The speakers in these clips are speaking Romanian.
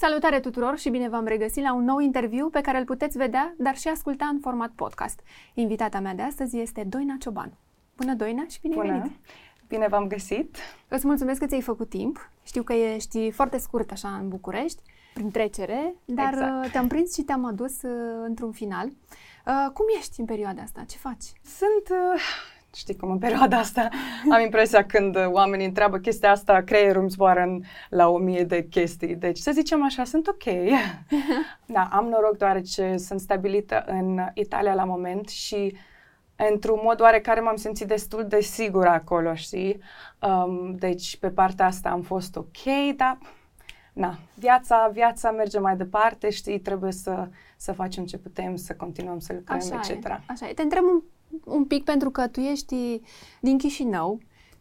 Salutare tuturor și bine v-am regăsit la un nou interviu pe care îl puteți vedea, dar și asculta în format podcast. Invitata mea de astăzi este Doina Ciobanu. Bună, Doina, și bine Bună. venit! Bine v-am găsit! Îți mulțumesc că ți-ai făcut timp. Știu că ești foarte scurt așa în București, prin trecere, dar Exact. uh, te-am prins și te-am adus uh, într-un final. Uh, Cum ești în perioada asta? Ce faci? Sunt, uh, știi cum, în perioada asta am impresia când uh, oamenii întreabă chestia asta, creierul îmi zboară în, la o mie de chestii. Deci, să zicem așa, sunt ok. da, am noroc deoarece sunt stabilită în Italia la moment și într-un mod oarecare m-am simțit destul de sigură acolo, știi? Um, deci, pe partea asta am fost ok, dar na, viața, viața merge mai departe, știi, trebuie să, să facem ce putem, să continuăm să lucrăm, Așa etc. e, așa e. Te întreb un, un pic pentru că tu ești din Chișinău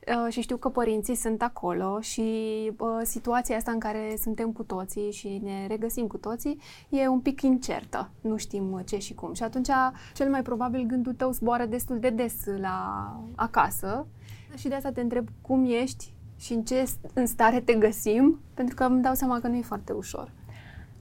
uh, și știu că părinții sunt acolo și uh, situația asta în care suntem cu toții și ne regăsim cu toții e un pic incertă. Nu știm ce și cum. Și atunci, cel mai probabil, gândul tău zboară destul de des la acasă și de asta te întreb cum ești și în ce în stare te găsim, pentru că îmi dau seama că nu e foarte ușor.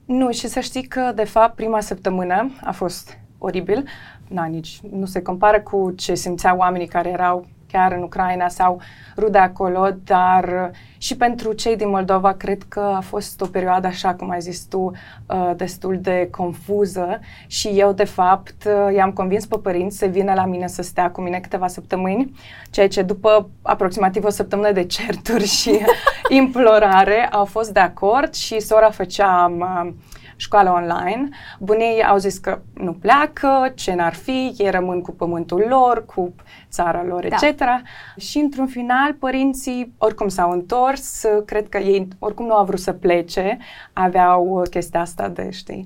Nu, și să știi că, de fapt, prima săptămână a fost oribil. Na, nici nu se compară cu ce simțeau oamenii care erau chiar în Ucraina sau rude acolo, dar uh, și pentru cei din Moldova cred că a fost o perioadă, așa cum ai zis tu, uh, destul de confuză și eu, de fapt, uh, i-am convins pe părinți să vină la mine să stea cu mine câteva săptămâni, ceea ce după aproximativ o săptămână de certuri și implorare au fost de acord și sora făcea uh, școală online. Bunii au zis că nu pleacă, ce n-ar fi, ei rămân cu pământul lor, cu țara lor, Da. etc. Și într-un final, părinții oricum s-au întors, cred că ei oricum nu au vrut să plece, aveau uh, chestia asta de, știi,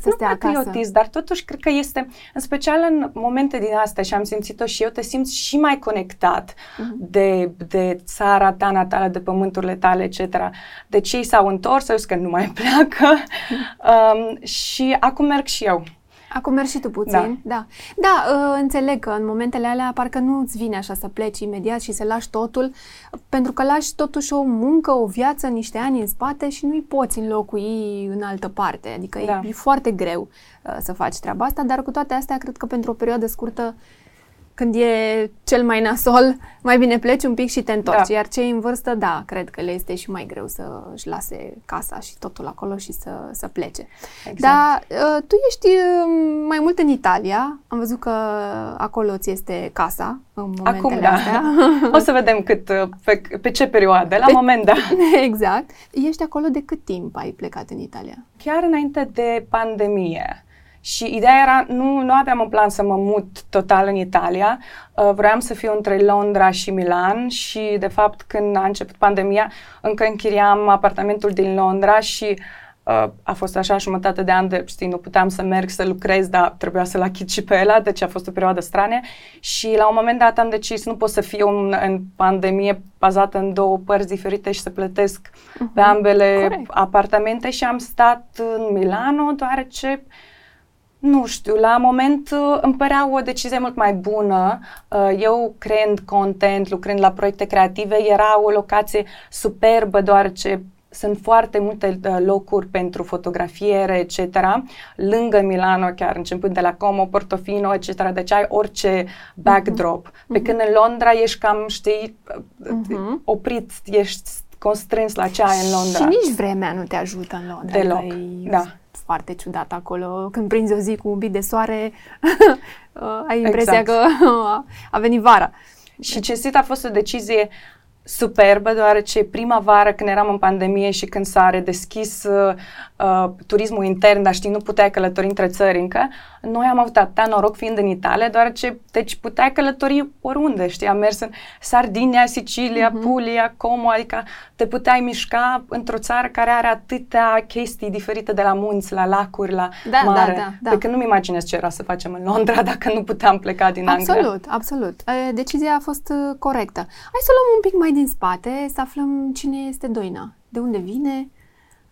Să nu stea acasă. patriotism, dar totuși cred că este, în special în momente din astea și am simțit-o și eu, te simți și mai conectat Mhm. de, de țara ta natală, de pământurile tale, etc. Deci ei s-au întors, au zis că nu mai pleacă um, și acum merg și eu. Acum mergi și tu puțin, da. Da, da uh, înțeleg că în momentele alea parcă nu îți vine așa să pleci imediat și să lași totul, pentru că lași totuși o muncă, o viață, niște ani în spate și nu-i poți înlocui în altă parte. Adică Da. e, e foarte greu uh, să faci treaba asta, dar cu toate astea cred că pentru o perioadă scurtă când e cel mai nasol, mai bine pleci un pic și te întorci. Da. Iar cei în vârstă, da, cred că le este și mai greu să își lase casa și totul acolo și să, să plece. Exact. Dar uh, tu ești uh, mai mult în Italia. Am văzut că acolo ți este casa în momentele Acum, da. astea. O să vedem cât, uh, pe, pe ce perioadă. La Pe- moment, da. exact. Ești acolo de cât timp ai plecat în Italia? Chiar înainte de pandemie. Și ideea era, nu, nu aveam în plan să mă mut total în Italia, uh, vroiam să fiu între Londra și Milan și, de fapt, când a început pandemia, încă închiriam apartamentul din Londra și uh, a fost așa jumătate de an de, știi, nu puteam să merg să lucrez, dar trebuia să-l achit și pe ăla, deci a fost o perioadă stranie și la un moment dat am decis, nu pot să fiu în, în pandemie bazată în două părți diferite și să plătesc pe ambele Corect. apartamente și am stat în Milano, deoarece nu știu, la moment uh, îmi părea o decizie mult mai bună. Uh, Eu, creând content, lucrând la proiecte creative, era o locație superbă, deoarece sunt foarte multe uh, locuri pentru fotografiere, etc. Lângă Milano, chiar începând de la Como, Portofino, etc. Deci ai orice backdrop. Pe când în Londra ești cam, știi, uh, Mhm. oprit, ești constrâns la ce ai în Londra. Și nici vremea nu te ajută în Londra. Deloc, Adică e da. Foarte ciudat acolo. Când prinzi o zi cu un pic de soare, uh, ai impresia Exact. că a venit vara. Și cinstit a fost o decizie superbă, deoarece prima vară când eram în pandemie și când s-a redeschis uh, uh, turismul intern, dar știi, nu puteai călători între țări încă, noi am avut atâta noroc fiind în Italia, deoarece deci puteai călători oriunde, știi, am mers în Sardinia, Sicilia, Mhm. Puglia, Como, adică te puteai mișca într-o țară care are atâtea chestii diferite de la munți, la lacuri, la Da, da, mare. da, da. Pe când nu-mi imaginez ce era să facem în Londra dacă nu puteam pleca din Anglia. Absolut, absolut. E, Decizia a fost uh, corectă. Hai să o luăm un pic mai din spate, să aflăm cine este Doina. De unde vine?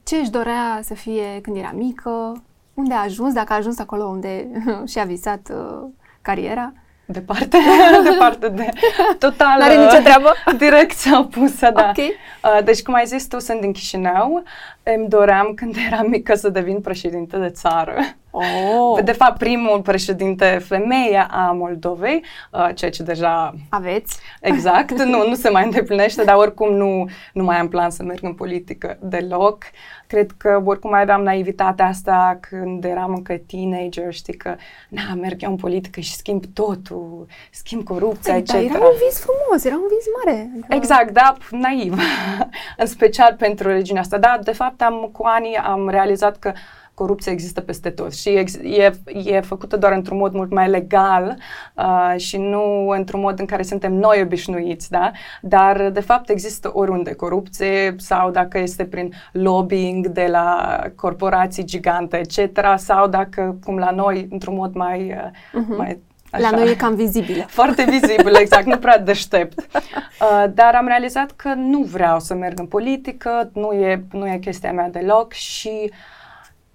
Ce își dorea să fie când era mică? Unde a ajuns? Dacă a ajuns acolo unde și-a visat uh, cariera? departe, departe de total N-are nicio treabă? direcția opusă, da. Ok. Uh, deci, cum ai zis tu, sunt din Chișinău. Îmi doream când eram mică să devin președinte de țară. Oh. De fapt, primul președinte femeie a Moldovei, uh, ceea ce deja Aveți? Exact, nu, nu se mai îndeplinește, dar oricum nu, nu mai am plan să merg în politică deloc. Cred că oricum mai aveam naivitatea asta când eram încă teenager, știi că, na, merg eu în politică și schimb totul, schimb corupția, etc. Dar era un vis frumos, era un vis mare. Adică... Exact, da, naiv, în special pentru regiunea asta. Da, de fapt, am, cu anii am realizat că corupția există peste tot și ex- e, e făcută doar într-un mod mult mai legal uh, și nu într-un mod în care suntem noi obișnuiți, da? Dar, de fapt, există oriunde corupție sau dacă este prin lobbying de la corporații gigante, etc. sau dacă, cum la noi, într-un mod mai... Uh, Mhm. mai La noi e cam vizibilă. foarte vizibil, exact, nu prea deștept. Uh, dar am realizat că nu vreau să merg în politică, nu e, nu e chestia mea deloc și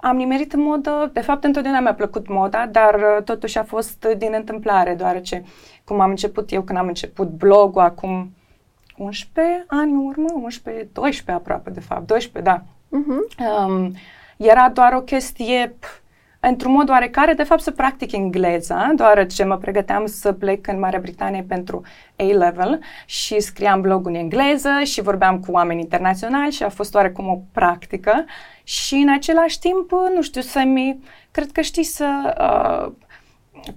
am nimerit în modă, de fapt întotdeauna mi-a plăcut moda, dar uh, totuși a fost uh, din întâmplare, deoarece cum am început eu, când am început blogul acum 11 ani în urmă, 11, 12 aproape de fapt, 12, da, Mhm. um, era doar o chestie p- într-un mod oarecare, de fapt, să practic engleza, deoarece mă pregăteam să plec în Marea Britanie pentru A-level și scriam blog în engleză și vorbeam cu oameni internaționali și a fost oarecum o practică. Și în același timp, nu știu, să-mi, cred că știi să... Uh,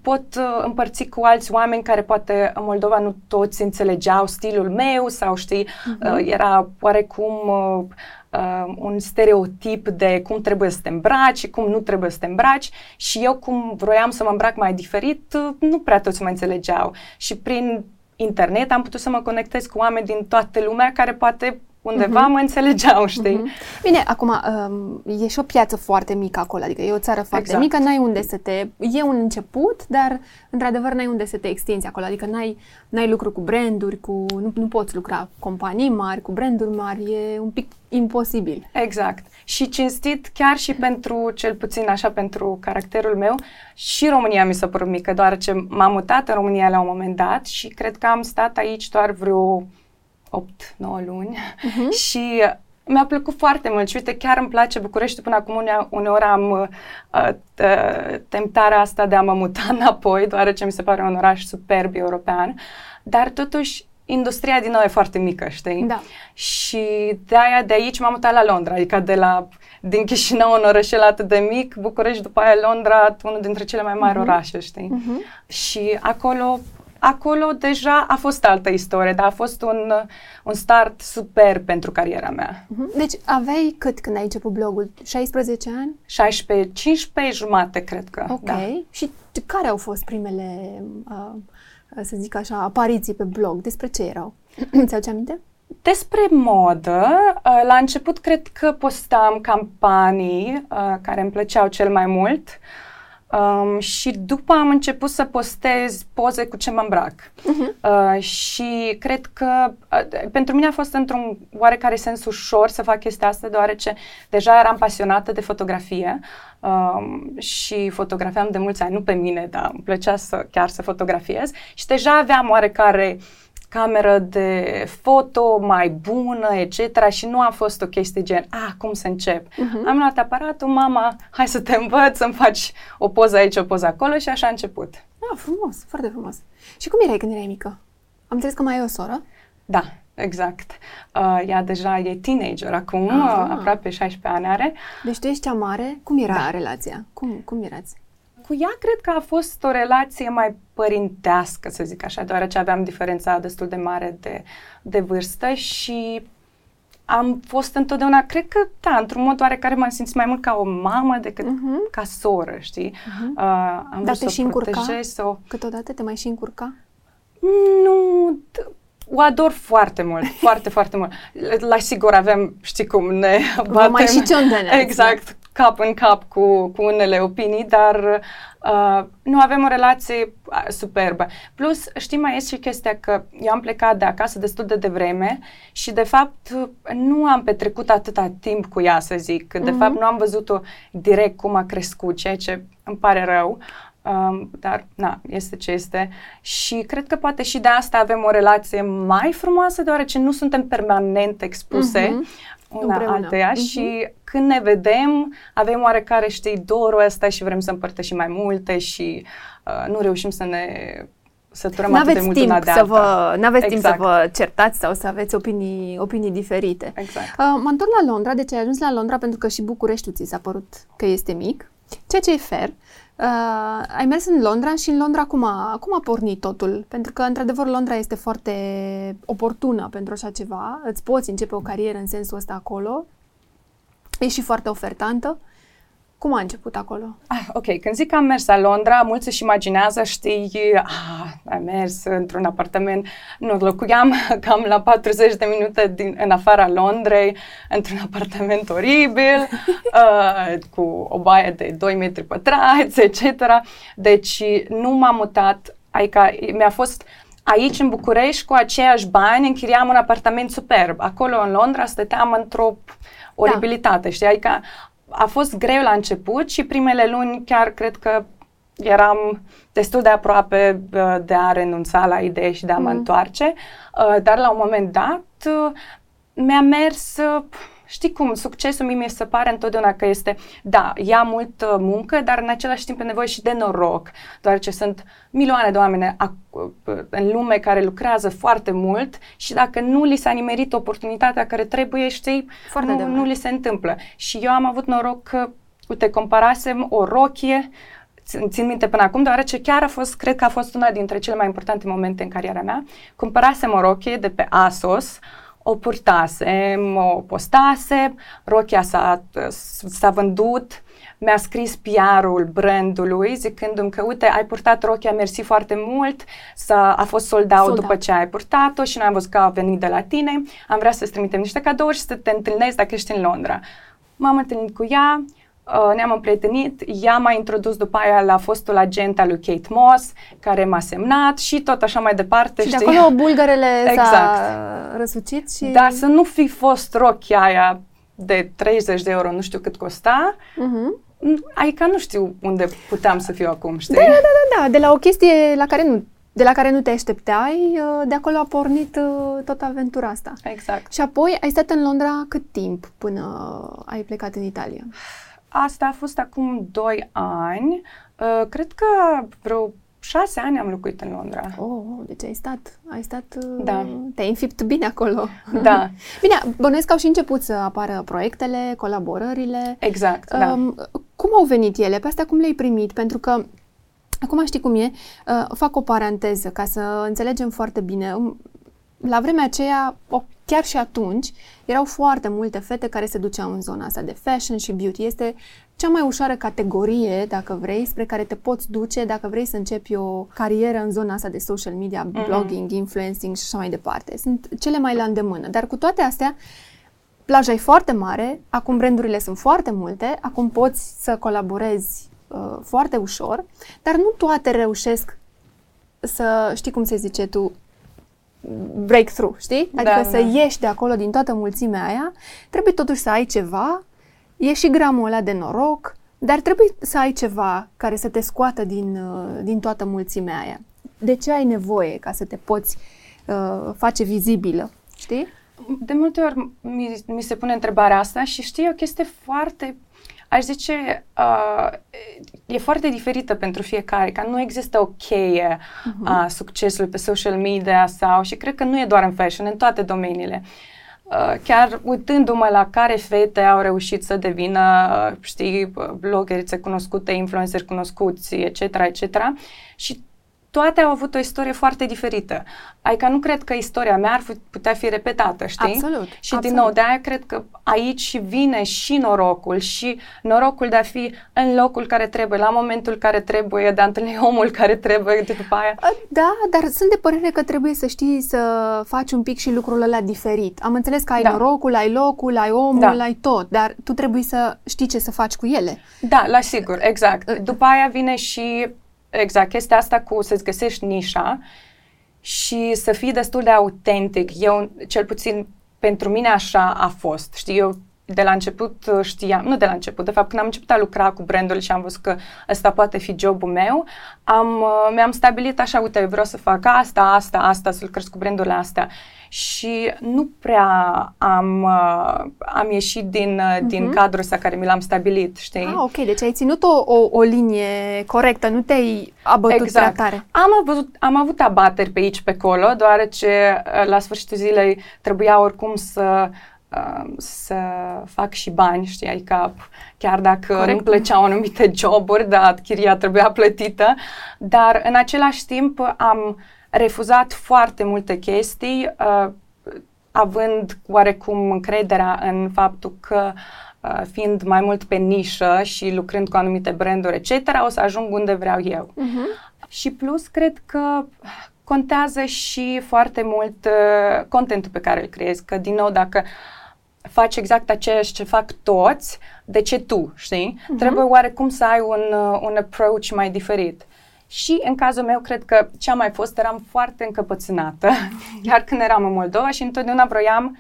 pot uh, împărți cu alți oameni care poate în Moldova nu toți înțelegeau stilul meu sau știi, uh, era oarecum uh, uh, un stereotip de cum trebuie să te îmbraci și cum nu trebuie să te îmbraci. Și eu cum vroiam să mă îmbrac mai diferit, uh, nu prea toți mă înțelegeau. Și prin internet am putut să mă conectez cu oameni din toată lumea care poate undeva Mhm. mă înțelegeau, știi? Mhm. Bine, acum um, e și o piață foarte mică acolo, adică e o țară foarte Exact. mică, n-ai unde să te... E un început, dar într-adevăr n-ai unde să te extinzi acolo, adică n-ai, n-ai lucru cu branduri, cu, nu, nu poți lucra cu companii mari, cu branduri mari, e un pic imposibil. Exact. Și cinstit, chiar și pentru, cel puțin așa, pentru caracterul meu, și România mi s-a părut mică, deoarece m-am mutat în România la un moment dat și cred că am stat aici doar vreo 8-9 luni Mhm. și mi-a plăcut foarte mult și uite, chiar îmi place București, până acum une- uneori am uh, t- temptarea asta de a mă muta înapoi, deoarece mi se pare un oraș superb european, dar totuși industria din nou e foarte mică, știi? Da. Și de aia de aici m-am mutat la Londra, adică de la, din Chișinău, un orășel atât de mic, București, după aia Londra, unul dintre cele mai mari Mhm. orașe, știi? Mhm. Și acolo, acolo deja a fost altă istorie, dar a fost un, un start super pentru cariera mea. Mhm. Deci aveai cât când ai început blogul? 16 ani? 16, 15 jumate, cred că. Ok. Da. Și care au fost primele, uh, să zic așa, apariții pe blog? Despre ce erau? Ți-au ce aminte? Despre modă, uh, la început cred că postam campanii uh, care îmi plăceau cel mai mult um, și după am început să postez poze cu ce mă îmbrac. Mhm. Uh, și cred că uh, pentru mine a fost într-un oarecare sens ușor să fac chestia asta, deoarece deja eram pasionată de fotografie um, și fotografiam de mulți ani, nu pe mine, dar îmi plăcea să chiar să fotografiez și deja aveam oarecare cameră de foto mai bună, etc. Și nu a fost o chestie gen, a, cum să încep? Mhm. Am luat aparatul, mama, hai să te învăț, să-mi faci o poză aici, o poză acolo și așa a început. Ah, frumos, foarte frumos. Și cum erai când erai mică? Am înțeles că mai ai o soră? Da, exact. Uh, ea deja e teenager acum, Aha. uh, aproape 16 ani are. Deci tu ești cea mare. Cum era da. relația? Cum, cum erați? Cu ea cred că a fost o relație mai părintească, să zic așa, deoarece aveam diferența destul de mare de, de vârstă și am fost întotdeauna, cred că, da, într-un mod oarecare m-am simțit mai mult ca o mamă decât Mhm. ca soră, știi? Mhm. Uh, am vrut te să și o încurca? protejez, să o... Câteodată te mai și încurca? Nu, d- o ador foarte mult, foarte, foarte mult. La sigur avem, știi cum, ne batem. mai și ciondeneați, Exact, cap în cap cu, cu unele opinii, dar uh, nu avem o relație uh, superbă. Plus, știi, mai este și chestia că eu am plecat de acasă destul de devreme și, de fapt, uh, nu am petrecut atâta timp cu ea, să zic. De Mhm. fapt, nu am văzut-o direct cum a crescut, ceea ce îmi pare rău. Um, dar, na, este ce este. Și cred că poate și de asta avem o relație mai frumoasă, deoarece nu suntem permanent expuse uh-huh. Una Împreună. alteia uh-huh. și când ne vedem, avem oarecare, știi, dorul ăsta și vrem să împărtășim mai multe și uh, nu reușim să ne săturăm atât de mult timp una de să vă, n-aveți exact. timp să exact. vă certați sau să aveți opinii, opinii diferite. Exact. Uh, mă întorc la Londra, deci ai ajuns la Londra pentru că și Bucureștiul ți s-a părut că este mic, ceea ce e fair. Uh, ai mers în Londra și în Londra cum a, cum a pornit totul? Pentru că, într-adevăr, Londra este foarte oportună pentru așa ceva. Îți poți începe o carieră în sensul ăsta acolo. E și foarte ofertantă. Cum a început acolo? Ah, ok, când zic că am mers la Londra, mulți își imaginează, știi, ah, am mers într-un apartament, nu, locuiam cam la 40 de minute din, în afara Londrei, într-un apartament oribil, uh, cu o baie de 2 metri pătrați, etc. Deci nu m-am mutat, adică mi-a fost aici în București cu aceiași bani închiriam un apartament superb. Acolo în Londra stăteam într-o da. oribilitate, da. știi? Adică a fost greu la început și primele luni chiar cred că eram destul de aproape uh, de a renunța la idee și de a mm. mă întoarce, uh, dar la un moment dat uh, mi-a mers știi cum, succesul mie mi se pare întotdeauna că este, da, ia mult uh, muncă, dar în același timp e nevoie și de noroc, deoarece sunt milioane de oameni în lume care lucrează foarte mult și dacă nu li s-a nimerit oportunitatea care trebuie, știi, foarte nu, nu li se întâmplă. Și eu am avut noroc că, uite, comparasem o rochie țin minte până acum, deoarece chiar a fost, cred că a fost una dintre cele mai importante momente în cariera mea. Cumpărasem o rochie de pe ASOS, o purtasem, o postase, rochia s-a, s-a vândut, mi-a scris PR-ul brandului zicându-mi că uite, ai purtat rochia, mersi foarte mult, s-a, a fost sold out sold după out. ce ai purtat-o și noi am văzut că a venit de la tine, am vrea să-ți trimitem niște cadouri și să te întâlnesc dacă ești în Londra. M-am întâlnit cu ea, Uh, ne-am împrietenit, ea m-a introdus după aia la fostul agent al lui Kate Moss, care m-a semnat și tot așa mai departe. Și știi? de acolo bulgarele exact. s-a răsucit și... Da, să nu fi fost rochia aia de 30 de euro, nu știu cât costa, uh-huh. adică nu știu unde puteam să fiu acum, știi? Da, da, da, da, de la o chestie la care nu de la care nu te așteptai, uh, de acolo a pornit uh, tot aventura asta. Exact. Și apoi ai stat în Londra cât timp până ai plecat în Italia? Asta a fost acum 2 ani. Uh, cred că vreo șase ani am locuit în Londra. Oh, deci ai stat, ai stat, uh, da. te-ai înfipt bine acolo. Da. bine, bănuiesc că au și început să apară proiectele, colaborările. Exact, da. Um, cum au venit ele? Pe astea cum le-ai primit? Pentru că Acum știi cum e, uh, fac o paranteză ca să înțelegem foarte bine. Um, la vremea aceea, o, chiar și atunci, erau foarte multe fete care se duceau în zona asta de fashion și beauty. Este cea mai ușoară categorie, dacă vrei, spre care te poți duce dacă vrei să începi o carieră în zona asta de social media, mm-hmm. blogging, influencing și așa mai departe. Sunt cele mai la îndemână. Dar cu toate astea, plaja e foarte mare, acum brandurile sunt foarte multe, acum poți să colaborezi uh, foarte ușor, dar nu toate reușesc să, știi cum se zice tu, breakthrough, știi? Da, adică da, să da. ieși de acolo din toată mulțimea aia, trebuie totuși să ai ceva, e și gramul ăla de noroc, dar trebuie să ai ceva care să te scoată din, uh, din toată mulțimea aia. De ce ai nevoie ca să te poți uh, face vizibilă, știi? De multe ori mi, mi se pune întrebarea asta și știi, o chestie foarte aș zice, uh, e foarte diferită pentru fiecare, că nu există o cheie uh-huh. a succesului pe social media sau, și cred că nu e doar în fashion, în toate domeniile. Uh, chiar uitându-mă la care fete au reușit să devină, uh, știi, blogerițe cunoscute, influenceri cunoscuți, etc., etc., și toate au avut o istorie foarte diferită. Adică nu cred că istoria mea ar putea fi repetată, știi? Absolut. Și absolut. din nou, de aia cred că aici vine și norocul și norocul de a fi în locul care trebuie, la momentul care trebuie, de a întâlni omul care trebuie de după aia. Da, dar sunt de părere că trebuie să știi să faci un pic și lucrul ăla diferit. Am înțeles că ai da. norocul, ai locul, ai omul, da. ai tot, dar tu trebuie să știi ce să faci cu ele. Da, la sigur, exact. După aia vine și exact, chestia asta cu să-ți găsești nișa și să fii destul de autentic. Eu, cel puțin, pentru mine așa a fost. Știi, eu de la început uh, știam, nu de la început, de fapt când am început a lucra cu brandurile și am văzut că ăsta poate fi jobul meu, am, uh, mi-am stabilit așa, uite, vreau să fac asta, asta, asta, să lucrez cu brandurile astea și nu prea am, uh, am ieșit din, uh, uh-huh. din cadrul ăsta care mi l-am stabilit, știi? Ah, ok, deci ai ținut o, o, o linie corectă, nu te-ai abătut exact. prea tare. Am avut, am avut abateri pe aici, pe acolo, deoarece uh, la sfârșitul zilei trebuia oricum să să fac și bani, știi, adică chiar dacă Corect. nu plăceau anumite joburi, dar chiria trebuia plătită, dar în același timp am refuzat foarte multe chestii, uh, având oarecum încrederea în faptul că uh, fiind mai mult pe nișă și lucrând cu anumite branduri, etc., o să ajung unde vreau eu. Uh-huh. Și plus, cred că contează și foarte mult uh, contentul pe care îl creezi, că din nou dacă faci exact aceeași ce fac toți, de ce tu, știi? Uh-huh. Trebuie oarecum să ai un, uh, un approach mai diferit. Și în cazul meu, cred că ce am mai fost, eram foarte încăpățânată, chiar când eram în Moldova și întotdeauna vroiam,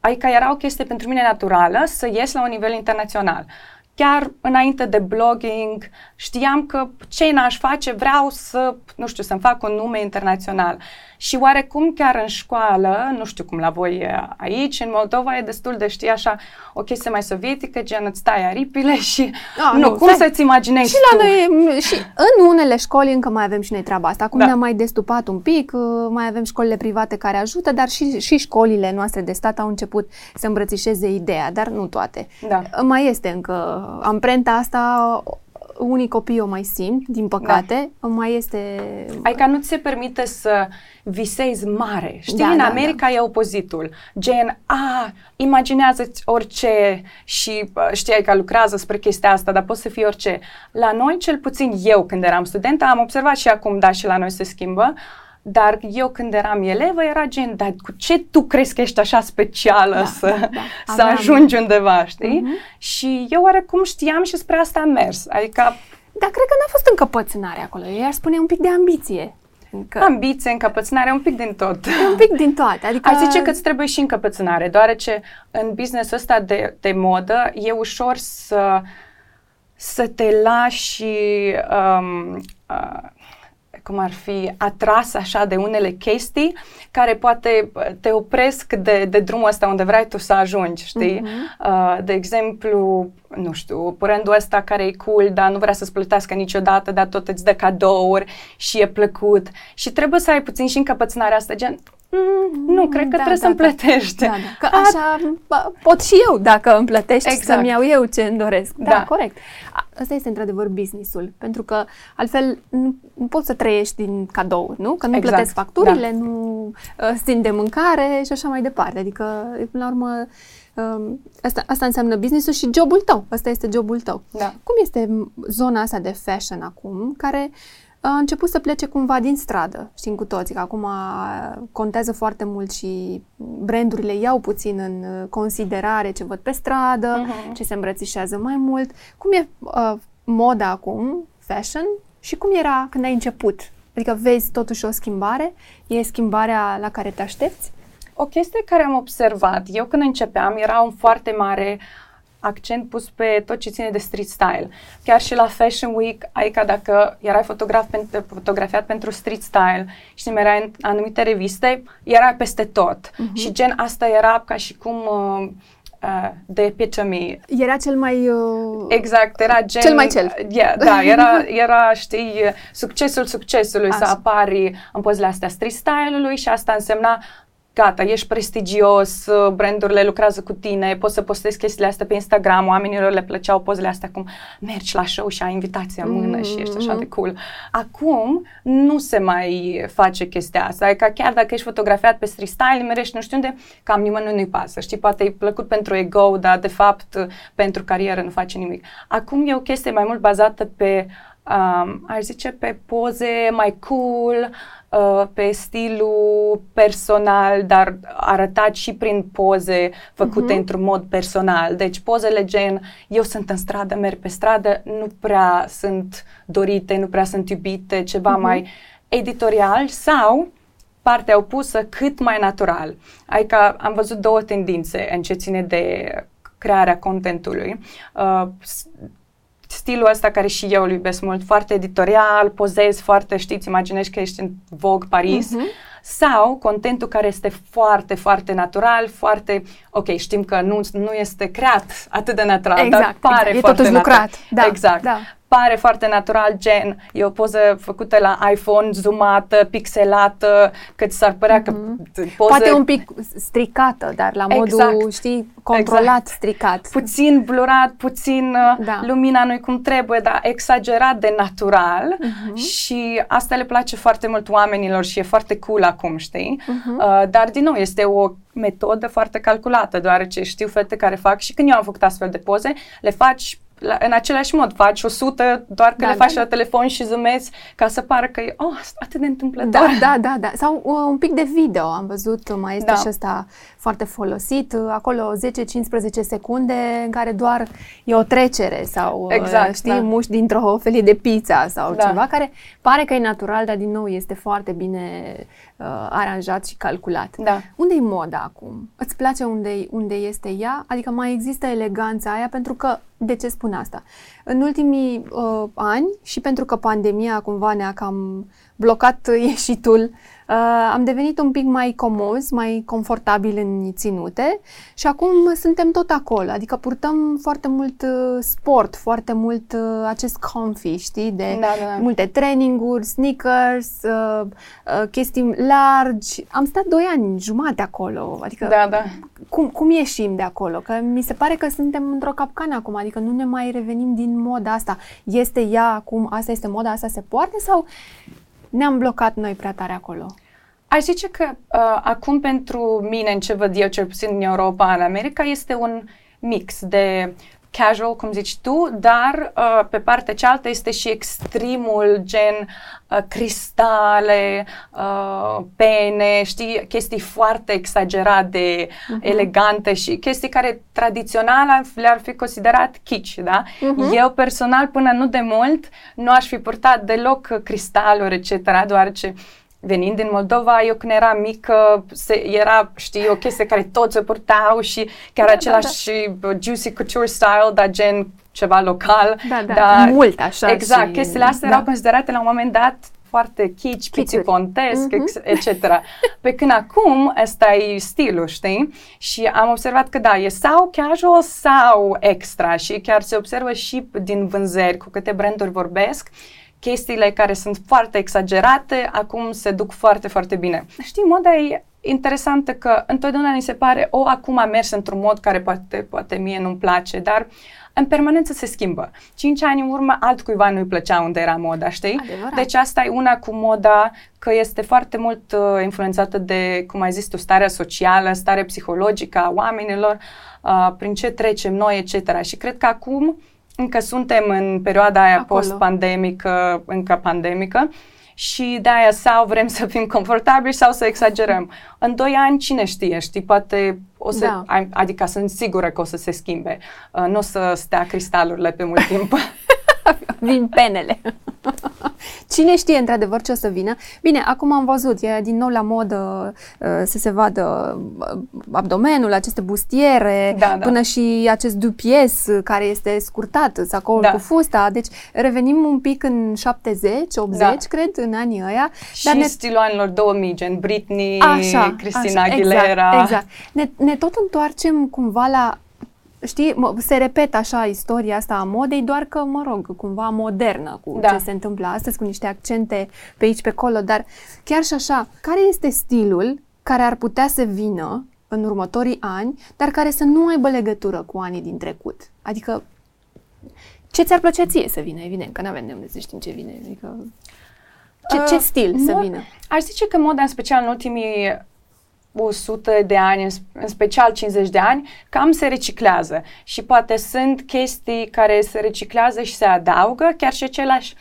adică era o chestie pentru mine naturală să ies la un nivel internațional chiar înainte de blogging, știam că ce n-aș face, vreau să, nu știu, să-mi fac un nume internațional. Și oarecum chiar în școală, nu știu cum la voi aici, în Moldova e destul de, știi, așa, o chestie mai sovietică, gen îți tai aripile și A, nu, nu cum stai. să-ți imaginezi Și tu? la noi, și în unele școli încă mai avem și noi treaba asta. Acum da. ne-am mai destupat un pic, uh, mai avem școlile private care ajută, dar și, și școlile noastre de stat au început să îmbrățișeze ideea, dar nu toate. Da. Mai este încă amprenta asta unii copii o mai simt, din păcate, da. mai este... Adică nu ți se permite să visezi mare. Știi, da, în da, America da. e opozitul. Gen, a, imaginează-ți orice și știai că lucrează spre chestia asta, dar poți să fii orice. La noi, cel puțin eu când eram studentă, am observat și acum, da, și la noi se schimbă, uh, dar eu când eram elevă era gen, dar cu ce tu crezi că ești așa specială da, să, da, da. să ajungi undeva, știi? Uh-huh. Și eu oarecum știam și spre asta am mers. Adică... Dar cred că n-a fost încăpățânare acolo. Eu aș spune un pic de ambiție. Încă... Ambiție, încăpățânare, un pic din tot. Un pic din toate. Adică... Aș zice că îți trebuie și încăpățânare, deoarece în business ăsta de, de modă e ușor să, să te lași um, uh, cum ar fi atras așa de unele chestii care poate te opresc de, de drumul ăsta unde vrei tu să ajungi, știi? Uh-huh. Uh, de exemplu, nu știu, brandul ăsta care e cool, dar nu vrea să-ți plătească niciodată, dar tot îți dă cadouri și e plăcut și trebuie să ai puțin și încăpățânarea asta, gen, Mm, nu, cred că da, trebuie da, să-mi da. plătești. Da, da. Că așa pot și eu dacă îmi plătești exact. să-mi iau eu ce îmi doresc. Da, da. corect. Asta este într-adevăr businessul, pentru că altfel nu, nu poți să trăiești din cadou, nu? Că nu exact. plătesc facturile, da. nu uh, țin de mâncare și așa mai departe. Adică, până la urmă, uh, asta, asta înseamnă businessul și jobul tău. Asta este jobul tău. Da. Cum este zona asta de fashion acum, care uh, a început să plece cumva din stradă. Știm cu toții că acum contează foarte mult și brandurile iau puțin în considerare ce văd pe stradă, uh-huh. ce se îmbrățișează mai mult. Cum e uh, moda acum, fashion, și cum era când ai început? Adică vezi totuși o schimbare? E schimbarea la care te aștepți? O chestie care am observat, eu când începeam, era un foarte mare uh, accent pus pe tot ce ține de street style. Chiar și la Fashion Week, adică dacă erai fotograf pentru, fotografiat pentru street style și erai în anumite reviste, era peste tot. Uh-huh. Și gen asta era ca și cum... Uh, uh, de epitome. Era cel mai... Uh, exact, era gen... Cel mai cel. Yeah, da, era, era, știi, succesul succesului Așa. să apari în pozele astea street style-ului și asta însemna gata, ești prestigios, uh, brandurile lucrează cu tine, poți să postezi chestiile astea pe Instagram, oamenilor le plăceau pozele astea cum mergi la show și ai invitația în mână mm-hmm. și ești așa de cool. Acum nu se mai face chestia asta, adică chiar dacă ești fotografiat pe street style, merești nu știu unde, cam nimănui nu-i pasă, știi, poate e plăcut pentru ego, dar de fapt pentru carieră nu face nimic. Acum e o chestie mai mult bazată pe um, aș zice, pe poze mai cool, uh, pe stilul personal, dar arătat și prin poze făcute uh-huh. într-un mod personal. Deci pozele gen, eu sunt în stradă, merg pe stradă, nu prea sunt dorite, nu prea sunt iubite, ceva uh-huh. mai editorial sau partea opusă cât mai natural. Adică am văzut două tendințe în ce ține de crearea contentului. Uh, stilul ăsta care și eu îl iubesc mult, foarte editorial, pozezi foarte, știți, imaginezi că ești în Vogue Paris, uh-huh. sau contentul care este foarte, foarte natural, foarte, ok, știm că nu, nu este creat atât de natural, exact, dar pare exact. foarte e totuși natural. lucrat. Da, exact. Da pare foarte natural, gen, e o poză făcută la iPhone, zoomată, pixelată, cât s-ar părea mm-hmm. că mhm. poze... Poate un pic stricată, dar la modul, exact. știi, controlat, exact. stricat. Puțin blurat, puțin uh, da. lumina nu-i cum trebuie, dar exagerat de natural mm-hmm. și asta le place foarte mult oamenilor și e foarte cool acum, știi? Mm-hmm. Uh, dar, din nou, este o metodă foarte calculată, deoarece știu fete care fac și când eu am făcut astfel de poze, le faci la, în același mod, faci 100 doar că da, le faci da, la da. telefon și zoomezi ca să pară că e oh, atât de întâmplător. Da, da, da, da. Sau uh, un pic de video am văzut, mai este da. și ăsta foarte folosit, uh, acolo 10-15 secunde în care doar e o trecere sau uh, exact, știi, da. muși dintr-o felie de pizza sau da. ceva care pare că e natural, dar din nou este foarte bine uh, aranjat și calculat. Da. Unde e moda acum? Îți place unde, unde este ea? Adică mai există eleganța aia pentru că de ce spun asta? În ultimii uh, ani și pentru că pandemia cumva ne-a cam blocat ieșitul Uh, am devenit un pic mai comozi, mai confortabili în ținute și acum suntem tot acolo, adică purtăm foarte mult uh, sport, foarte mult uh, acest comfy, știi, de da, da, da. multe traininguri, sneakers, uh, uh, chestii largi. Am stat doi ani jumate acolo, adică da, da. Cum, cum ieșim de acolo? Că mi se pare că suntem într-o capcană acum, adică nu ne mai revenim din moda asta. Este ea acum, asta este moda, asta se poate sau ne-am blocat noi prea tare acolo? Aș zice că uh, acum pentru mine, în ce văd eu, cel puțin în Europa, în America, este un mix de casual, cum zici tu, dar uh, pe partea cealaltă este și extremul, gen uh, cristale, uh, pene, știi, chestii foarte exagerat de uh-huh. elegante și chestii care tradițional le-ar fi considerat kitsch, da? Uh-huh. Eu personal, până nu de mult, nu aș fi purtat deloc cristaluri, etc., deoarece venind din Moldova, eu când eram mică, se, era, știi, o chestie care toți o purtau și chiar da, același da, da. juicy couture style, dar gen ceva local. Da, da, dar, mult așa. Exact, și... chestiile astea da. erau considerate la un moment dat foarte kitsch, pițipontesc, mm-hmm. etc. Pe când acum ăsta e stilul, știi? Și am observat că da, e sau casual sau extra și chiar se observă și din vânzări cu câte branduri vorbesc chestiile care sunt foarte exagerate, acum se duc foarte, foarte bine. Știi, moda e interesantă că întotdeauna ni se pare, o, acum a mers într-un mod care poate, poate mie nu-mi place, dar în permanență se schimbă. Cinci ani în urmă, altcuiva nu-i plăcea unde era moda, știi? Adevărat. Deci asta e una cu moda, că este foarte mult uh, influențată de, cum ai zis tu, starea socială, starea psihologică a oamenilor, uh, prin ce trecem noi, etc. Și cred că acum încă suntem în perioada aia Acolo. post-pandemică, încă pandemică, și de aia sau vrem să fim confortabili sau să exagerăm. În doi ani, cine știe, știi, poate o să, da. adică sunt sigură că o să se schimbe. Uh, nu o să stea cristalurile pe mult timp. Vin penele. Cine știe într-adevăr ce o să vină? Bine, acum am văzut, e din nou la modă uh, să se vadă uh, abdomenul, aceste bustiere, da, da. până și acest dupies care este scurtat, sacoul da. cu fusta. Deci revenim un pic în 70, 80, da. cred, în anii ăia. Și dar ne... stilul anilor 2000, gen Britney, așa, Christina așa, Aguilera. Exact, exact. Ne, ne tot întoarcem cumva la știi, se repetă așa istoria asta a modei, doar că, mă rog, cumva modernă cu da. ce se întâmplă astăzi, cu niște accente pe aici, pe acolo, dar chiar și așa, care este stilul care ar putea să vină în următorii ani, dar care să nu aibă legătură cu anii din trecut? Adică, ce ți-ar plăcea ție să vină? Evident, că nu avem de unde să știm ce vine. Adică, ce, ce uh, stil uh, să vină? Aș zice că moda, în special în ultimii 100 de ani, în special 50 de ani, cam se reciclează și poate sunt chestii care se reciclează și se adaugă, chiar și același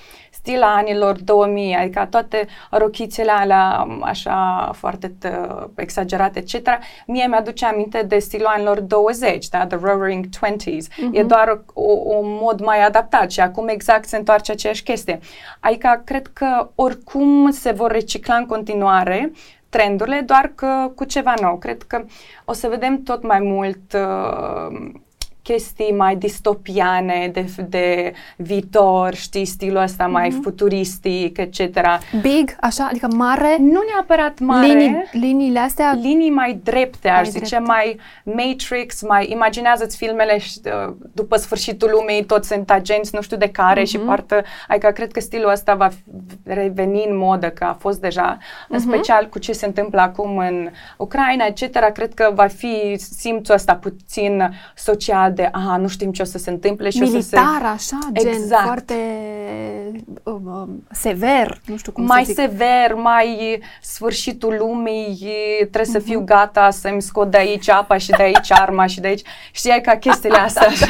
stil a anilor 2000, adică toate rochițele alea așa foarte t- exagerate, etc. Mie mi-aduce aminte de stilul anilor 20, da? The Roaring Twenties. Uh-huh. E mhm. doar un mod mai adaptat și acum exact se întoarce aceeași chestie. Adică cred că oricum se vor recicla în continuare trendurile, doar că cu ceva nou. Cred că o să vedem tot mai mult uh, chestii mai distopiane de, de viitor, știi, stilul ăsta mai Mhm. futuristic, etc. Big, așa, adică mare, Nu neapărat mare, linii, liniile astea, linii mai drepte, aș Mai zice, drepte. mai Matrix, mai imaginează-ți filmele și, uh, după sfârșitul lumii, toți sunt agenți, nu știu de care și Mhm. poartă, adică cred că stilul ăsta va fi- reveni în modă, că a fost deja, în Mhm. special cu ce se întâmplă acum în Ucraina, etc., cred că va fi simțul ăsta puțin social de, a, nu știm ce o să se întâmple și o să se... militar, așa, gen Exact. foarte um, um, sever, nu știu cum mai să zic. sever, mai sfârșitul lumii, trebuie să Mhm. fiu gata să-mi scot de aici apa și de aici arma și de aici. Știi, ca chestiile astea. așa.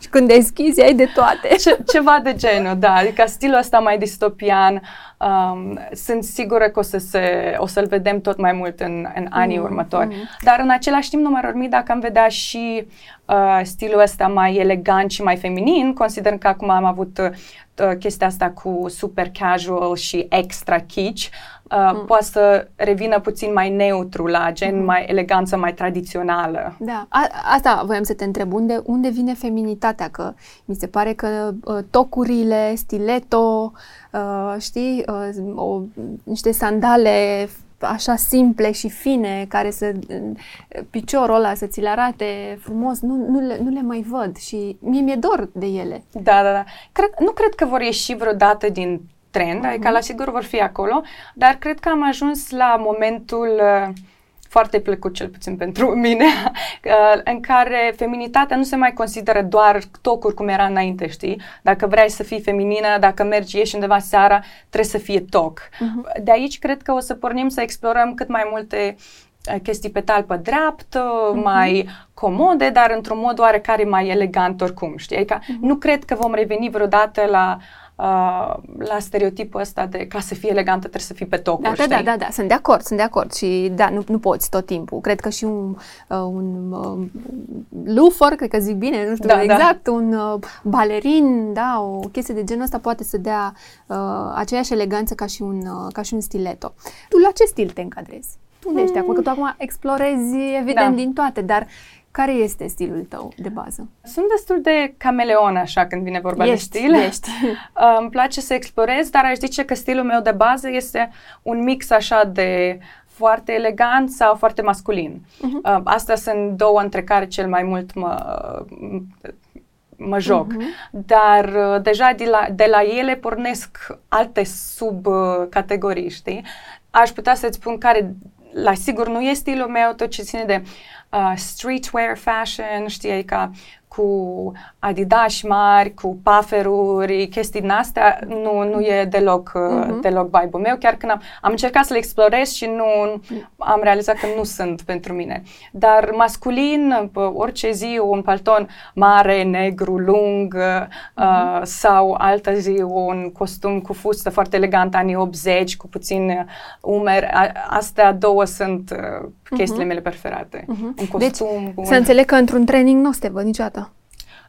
Și când deschizi, ai de toate. Ce, ceva de genul, da. Adică stilul ăsta mai distopian. Um, sunt sigură că o, să se, o să-l vedem tot mai mult în, în anii Mm, următori. mm. Dar în același timp, numărul mii, dacă am vedea și uh, stilul ăsta mai elegant și mai feminin, considerând că acum am avut uh, chestia asta cu super casual și extra kitsch, uh, Mm. poate să revină puțin mai neutru la gen Mhm. mai eleganță, mai tradițională. Da, a, asta voiam să te întreb, unde, unde vine feminitatea? Că mi se pare că uh, tocurile, stiletto, uh, știi, uh, o, niște sandale așa simple și fine, care să, uh, piciorul ăla să ți le arate frumos, nu, nu, le, nu le mai văd și mie mi-e dor de ele. Da, da, da. Cred, nu cred că vor ieși vreodată din trend, Mhm. adică la sigur vor fi acolo, dar cred că am ajuns la momentul uh, foarte plăcut, cel puțin pentru mine, uh, în care feminitatea nu se mai consideră doar tocuri cum era înainte, știi? Dacă vrei să fii feminină, dacă mergi, ieși undeva seara, trebuie să fie toc. Mhm. De aici cred că o să pornim să explorăm cât mai multe uh, chestii pe talpă dreaptă, Mhm. mai comode, dar într-un mod oarecare mai elegant oricum, știi? Adică Mhm. nu cred că vom reveni vreodată la uh, la stereotipul ăsta de ca să fii elegantă trebuie să fii pe tocuri, Da, da, știi? da, da, da, sunt de acord, sunt de acord și da, nu, nu poți tot timpul. Cred că și un, uh, un uh, lufor, cred că zic bine, nu știu Da, da. exact, un uh, balerin, da, o chestie de genul ăsta poate să dea uh, aceeași eleganță ca și, un, uh, ca și un stiletto. Tu la ce stil te încadrezi? Tu unde ești acum? Că tu acum explorezi, evident, Da. din toate, dar care este stilul tău de bază? Sunt destul de cameleon așa când vine vorba Ești, de stil. ești. Uh, îmi place să explorez, dar aș zice că stilul meu de bază este un mix așa de foarte elegant sau foarte masculin. Mhm. Uh, astea sunt două între care cel mai mult mă, mă joc. Mhm. Dar uh, deja de la, de la ele pornesc alte subcategorii, știi? Aș putea să-ți spun care, la sigur, nu e stilul meu, tot ce ține de uh, Uh, streetwear fashion, știi, cu adidas mari, cu pufferuri, chestii din astea, nu, nu e deloc, uh, Mhm. deloc vibe-ul meu. Chiar când am, am încercat să le explorez și nu am realizat că nu sunt pentru mine. Dar masculin, bă, orice zi, un palton mare, negru, lung uh, sau altă zi un costum cu fustă foarte elegant, anii 80, cu puțin umeri. A, astea două sunt uh, chestiile mele preferate. Mhm. Un Deci, costum bun. Să înțeleg că într-un training nu o să te văd niciodată.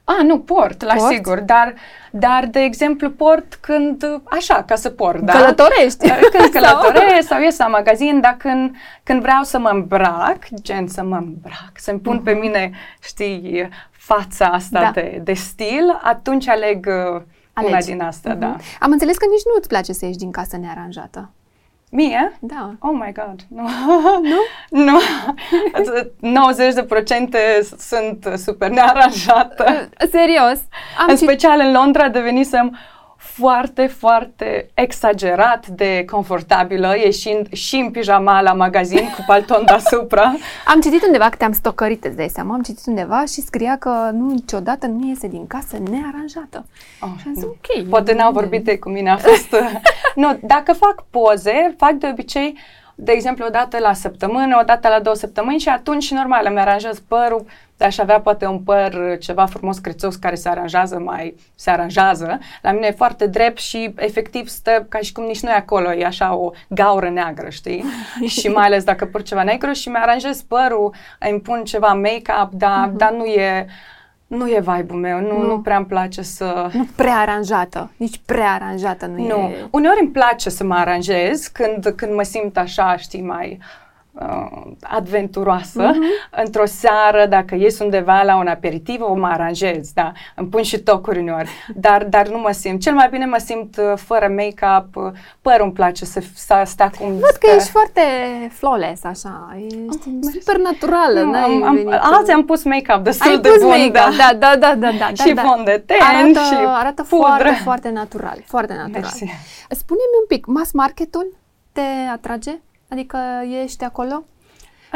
A, nu, port, la Port? sigur, dar, dar, de exemplu, port când, așa, ca să port, da? Călătorești. Când călătoresc sau ies la magazin, dar când, când vreau să mă îmbrac, gen să mă îmbrac, să-mi pun pe mine, știi, fața asta Da. de, de stil, atunci aleg uh, una Alegi. din asta, Mhm. da. Am înțeles că nici nu îți place să ieși din casă nearanjată. Mie? Da. Oh my god, nu. Nu? nu. 90% sunt super nearanjată. Serios. Am în citit- special în Londra devenisem foarte, foarte exagerat de confortabilă, ieșind și în pijama la magazin cu palton deasupra. Am citit undeva că te-am stocărit, îți dai seama, am citit undeva și scria că nu niciodată nu iese din casă nearanjată. Oh, Și am zis, nu. ok. Poate n-au bine. vorbit de cu mine, a fost... uh, nu, dacă fac poze, fac de obicei, de exemplu, o dată la săptămână, o dată la două săptămâni și atunci, normal, îmi aranjez părul, aș avea poate un păr uh, ceva frumos, crețos, care se aranjează mai, se aranjează. La mine e foarte drept și efectiv stă ca și cum nici nu e acolo, e așa o gaură neagră, știi? și mai ales dacă pur ceva negru și mi aranjez părul, îmi pun ceva make-up, dar, dar nu e... Nu e vibe-ul meu, nu, Nu. nu prea îmi place să... Nu prea aranjată, nici prea aranjată nu, Nu. e. Uneori îmi place să mă aranjez când, când mă simt așa, știi, mai uh, adventuroasă. Mm-hmm. Într-o seară, dacă ies undeva la un aperitiv, o mă aranjez, da, îmi pun și tocuri uneori, dar, dar nu mă simt. Cel mai bine mă simt uh, fără make-up, uh, părul îmi place să, să stea cum Văd că ești foarte flawless, așa, ești oh, super naturală. Nu, am, am, alții am pus make-up destul Ai de pus bun, da. da, da, da, da, da, și da, fond de ten arată, și arată pudră. foarte, foarte natural, foarte natural. Mersi. Spune-mi un pic, mass marketul te atrage? Adică ești acolo?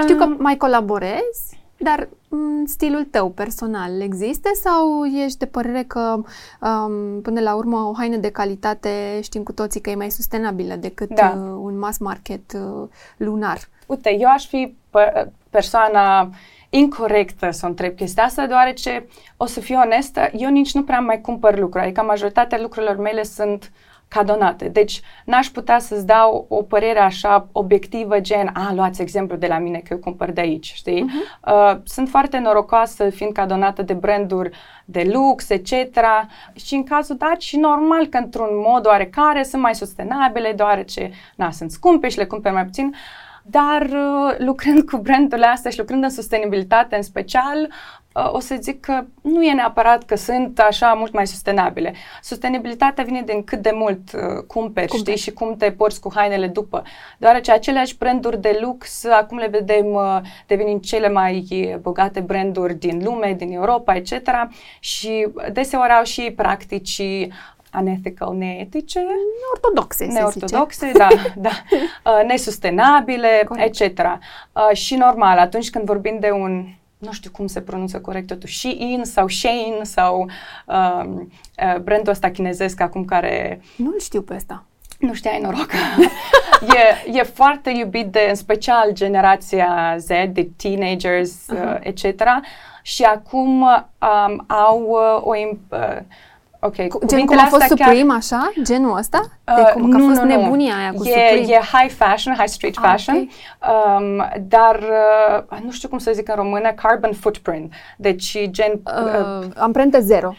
Știu că mai colaborezi, dar m, stilul tău personal există sau ești de părere că um, până la urmă o haină de calitate știm cu toții că e mai sustenabilă decât Da. uh, un mass market uh, lunar? Uite, eu aș fi pe- persoana incorrectă să o întreb chestia asta, deoarece, o să fiu onestă, eu nici nu prea mai cumpăr lucruri, adică majoritatea lucrurilor mele sunt cadonate. Deci n-aș putea să-ți dau o părere așa obiectivă, gen, a, luați exemplu de la mine că eu cumpăr de aici, știi? Uh-huh. Uh, sunt foarte norocoasă fiind cadonată de branduri de lux, etc. Și în cazul dat și normal că într-un mod oarecare sunt mai sustenabile, deoarece, na, sunt scumpe și le cumperi mai puțin. Dar uh, lucrând cu brandurile astea și lucrând în sustenabilitate în special, uh, o să zic că nu e neapărat că sunt așa mult mai sustenabile. Sustenabilitatea vine din cât de mult uh, cumperi, Cumperi. știi, și cum te porți cu hainele după. Deoarece aceleași branduri de lux, acum le vedem uh, devenind cele mai uh, bogate branduri din lume, din Europa, etc. Și deseori au și practici unethical, neetice, Ortodoxe, se neortodoxe, da, da, uh, nesustenabile, Corect. etc. Uh, și normal, atunci când vorbim de un nu știu cum se pronunță corect totul, Shein sau Shein sau um, uh, brandul ăsta chinezesc acum care zice. Nu-l știu pe ăsta. nu știai noroc. e, e foarte iubit de, în special, generația Z, de teenagers, uh, Aha. etc. Și acum um, au uh, o... im- Uh, ok, Gen cum cuvintele a fost astea chiar- Supreme, așa? Genul ăsta? De Uh, cum că a fost nebunia aia cu e, Supreme. E high fashion, high street Ah, fashion, um, dar uh, nu știu cum să zic în română, carbon footprint. Deci gen, uh, Uh, amprentă zero.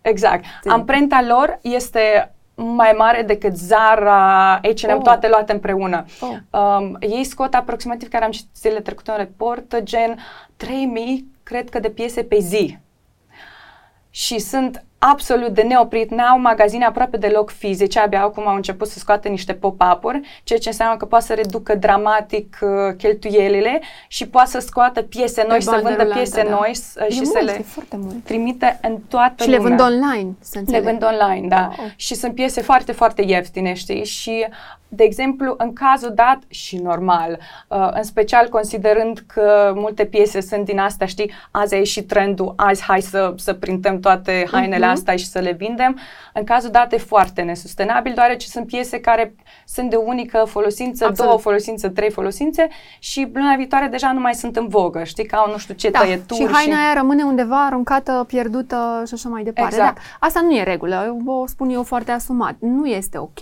exact. Țin. Amprenta lor este mai mare decât Zara, H&M, Oh. toate luate împreună. Oh. Um, ei scot aproximativ, care am citit zilele trecute un report, gen 3000, cred că, de piese pe zi. Și sunt absolut de neoprit, n-au magazine aproape deloc fizice, abia acum au început să scoată niște pop-up-uri, ceea ce înseamnă că poate să reducă dramatic uh, cheltuielile și poate să scoată piese noi, să bandă vândă rulantă, piese da. noi s- E și mult, să le e foarte mult. trimite în toată Și le lumea. vând online, să Le înțeleg. vând online, da. Wow. Și sunt piese foarte, foarte ieftine, știi? Și, de exemplu, în cazul dat și normal, uh, în special considerând că multe piese sunt din astea, știi, azi a ieșit trendul, azi hai să, să printăm toate hainele Mhm. Astea și să le vindem, în cazul dat e foarte nesustenabil, deoarece sunt piese care sunt de unică folosință, Absolut. două folosințe, trei folosințe și luna viitoare deja nu mai sunt în vogă, știi, că au nu știu ce Da, tăieturi. și haina aia rămâne undeva aruncată, pierdută și așa mai departe. Exact. Dar asta nu e regulă, o spun eu foarte asumat. Nu este ok.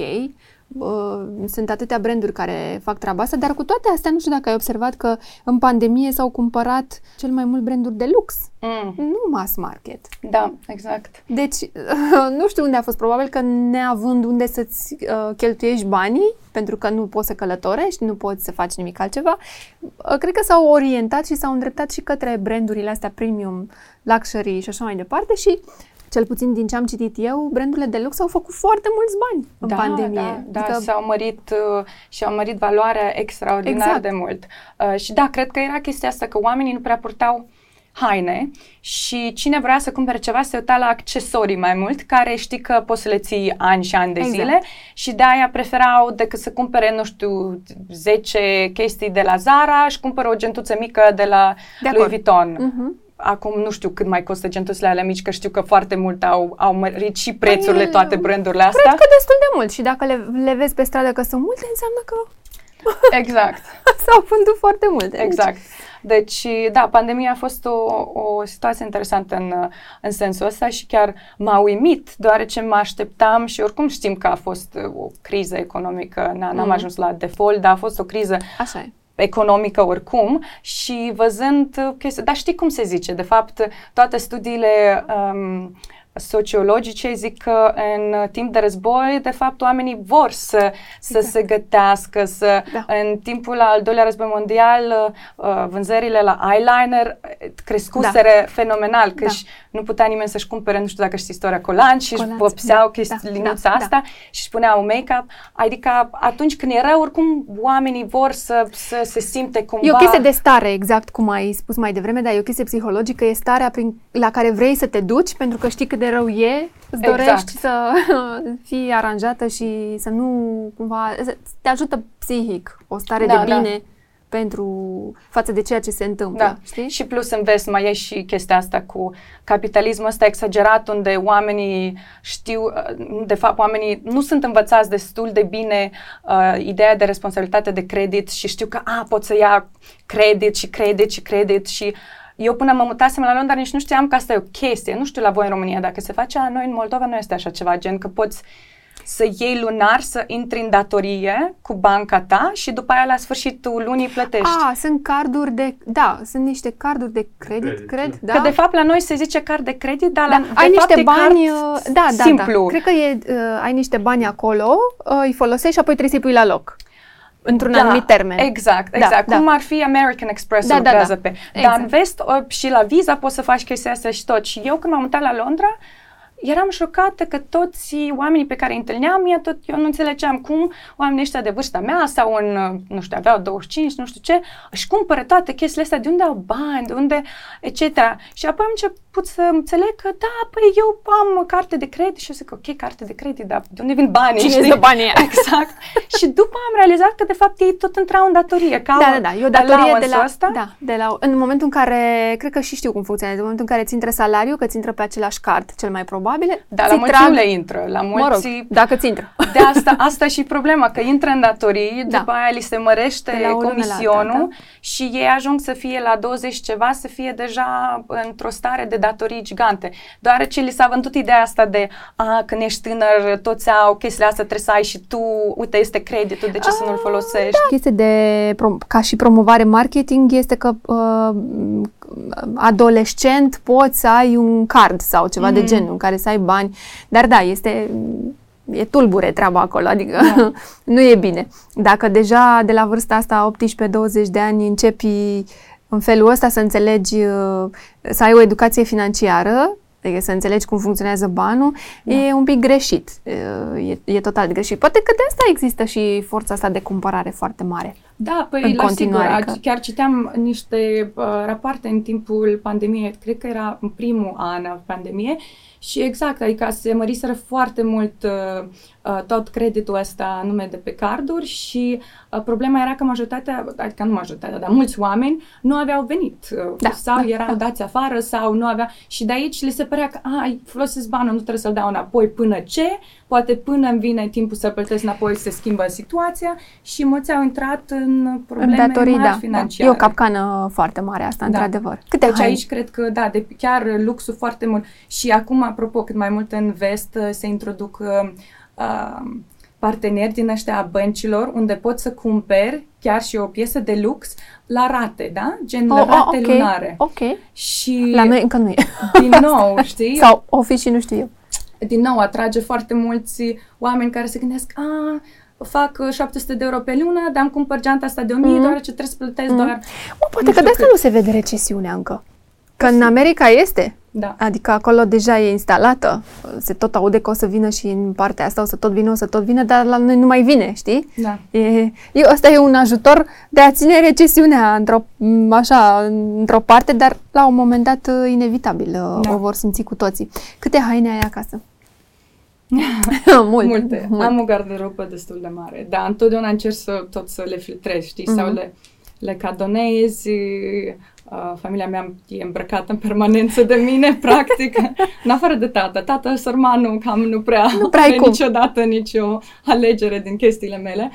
Uh, Sunt atâtea branduri care fac treaba asta, dar cu toate astea, nu știu dacă ai observat că în pandemie s-au cumpărat cel mai mult branduri de lux, Mm, nu mass market. da, exact. Deci, nu știu unde a fost, probabil că neavând unde să-ți uh, cheltuiești banii, pentru că nu poți să călătorești, nu poți să faci nimic altceva, uh, cred că s-au orientat și s-au îndreptat și către brandurile astea premium, luxury și așa mai departe și cel puțin din ce am citit eu, brandurile de lux au făcut foarte mulți bani în da, pandemie. Da, da s-au mărit uh, și au mărit valoarea extraordinar Exact. de mult. Uh, și da, cred că era chestia asta că oamenii nu prea purtau haine și cine vrea să cumpere ceva se uita la accesorii mai mult, care știi că poți să le ții ani și ani de Exact. zile și de aia preferau decât să cumpere, nu știu, 10 chestii de la Zara și cumpără o gentuță mică de la De Louis acord. Vuitton. Mhm. Acum nu știu cât mai costă gentuțele alea mici, că știu că foarte mult au, au mărit și prețurile Păi, toate brandurile astea. Cred că destul de mult și dacă le, le vezi pe stradă că sunt multe, înseamnă că Exact. s-au vândut foarte multe. Exact. Deci, da, pandemia a fost o, o situație interesantă în, în sensul ăsta și chiar m-a uimit, deoarece mă așteptam și oricum știm că a fost uh, o criză economică, n- n-am Mhm. ajuns la default, dar a fost o criză Așa e. economică oricum și văzând uh, chestii, dar știi cum se zice, de fapt toate studiile um, sociologice zic că în timp de război, de fapt, oamenii vor să, să exact. se gătească, să da. în timpul al doilea război mondial, uh, vânzările la eyeliner crescuseră da. fenomenal, că da. nu putea nimeni să-și cumpere, nu știu dacă știți istoria, colanți și își vopseau da, da, linuța da, asta da. și spuneau make-up. Adică atunci când era, oricum oamenii vor să, să se simte cumva... E o chestie de stare, exact cum ai spus mai devreme, dar e o chestie psihologică, e starea prin, la care vrei să te duci pentru că știi cât de rău e, îți exact. dorești să fii aranjată și să nu cumva... Te ajută psihic, o stare da, de bine. Da pentru față de ceea ce se întâmplă. Da. Știi? Și plus în vest mai e și chestia asta cu capitalismul ăsta exagerat unde oamenii știu, uh, de fapt oamenii nu sunt învățați destul de bine uh, ideea de responsabilitate de credit și știu că a, pot să ia credit și credit și credit și eu până mă mutasem la Londra nici nu știam că asta e o chestie. Nu știu la voi în România dacă se face, a noi în Moldova nu este așa ceva, gen că poți să iei lunar, să intri în datorie cu banca ta și după aia la sfârșitul lunii plătești. Ah, sunt carduri de, da, sunt niște carduri de credit, credit cred, da. Că de fapt la noi se zice card de credit, dar da, la, ai de niște fapt bani, uh, da, da, simplu. da. Cred că e, uh, ai niște bani acolo, uh, îi folosești și apoi trebuie să-i pui la loc într-un da, anumit termen. Exact, da, exact. Da, Cum da. ar fi American Express da, lucrează da, da. pe. Exact. Dar în vest uh, și la Visa poți să faci chestia asta și tot. Și eu când m-am mutat la Londra, eram șocată că toți oamenii pe care îi întâlneam, eu, tot, eu nu înțelegeam cum oamenii ăștia de vârsta mea sau în, nu știu, aveau 25, nu știu ce, își cumpără toate chestiile astea, de unde au bani, de unde, etc. Și apoi am început să înțeleg că, da, păi eu am carte de credit și eu zic, ok, carte de credit, dar de unde vin banii? Cine știi? banii Exact. și după am realizat că, de fapt, ei tot intrau în datorie. Ca da, da, da, e o datorie de la, asta. Da, de la, în momentul în care, cred că și știu cum funcționează, în momentul în care ți intră salariul, că ți intră pe același card, cel mai probabile. Da, la mulți trag... nu le intră. La mulți... Mă rog, dacă ți intră. De asta, asta și problema, că intră în datorii, da. după aia li se mărește comisionul alta, da. și ei ajung să fie la 20 ceva, să fie deja într-o stare de datorii gigante. Deoarece li s-a vândut ideea asta de, a, când ești tânăr, toți au chestiile astea, trebuie să ai și tu, uite, este creditul, de ce a, să nu-l folosești? Da. Chestia de, ca și promovare marketing, este că uh, adolescent poți să ai un card sau ceva mm-hmm. de genul, în care să ai bani. Dar da, este e tulbure treaba acolo, adică da. nu e bine. Dacă deja de la vârsta asta, 18-20 de ani, începi în felul ăsta să înțelegi, să ai o educație financiară, adică să înțelegi cum funcționează banul, da. e un pic greșit. E, e total greșit. Poate că de asta există și forța asta de cumpărare foarte mare. Da, păi în la continuare, sigur, că... chiar citeam niște uh, rapoarte în timpul pandemiei, cred că era în primul an al pandemiei, și exact, adică se măriseră foarte mult uh, uh, tot creditul ăsta nume de pe carduri și uh, problema era că majoritatea, adică nu majoritatea, dar mulți oameni nu aveau venit uh, da, sau da, erau da. dați afară sau nu avea și de aici le se părea că ai folosesc banul, nu trebuie să-l dau înapoi până ce, poate până îmi vine timpul să plătesc înapoi se schimbă situația și mulți au intrat în probleme în datorii, mari da, financiare. Da. E o capcană foarte mare asta, da. într-adevăr. Câte deci aici cred că, da, de, chiar luxul foarte mult și acum, apropo, cât mai mult în vest uh, se introduc uh, uh, parteneri din ăștia a băncilor unde poți să cumperi chiar și o piesă de lux la rate, da? Gen oh, la rate oh, okay, lunare. Ok. Și la noi încă nu e. Din nou, știi? Sau o fi și nu știu eu. Din nou, atrage foarte mulți oameni care se gândesc, a, fac 700 de euro pe lună, dar am cumpăr geanta asta de 1000, mm-hmm. doar ce trebuie să plătesc mm-hmm. doar... O, poate că de asta nu se vede recesiunea încă. Că în America este. Da. Adică acolo deja e instalată. Se tot aude că o să vină și în partea asta o să tot vină, o să tot vină, dar la noi nu mai vine, știi? Da. E, e, asta e un ajutor de a ține recesiunea într-o, așa, într-o parte, dar la un moment dat inevitabil da. o vor simți cu toții. Câte haine ai acasă? Multe. Multe. Multe. Am o garderobă destul de mare, dar întotdeauna încerc să tot să le filtrez, știi, mm-hmm. sau mhm. le, le cadonezi, Uh, familia mea e îmbrăcată în permanență de mine, practic, în afară de tata. Tata, sărmanul, cam nu prea nu prea are niciodată nicio alegere din chestiile mele.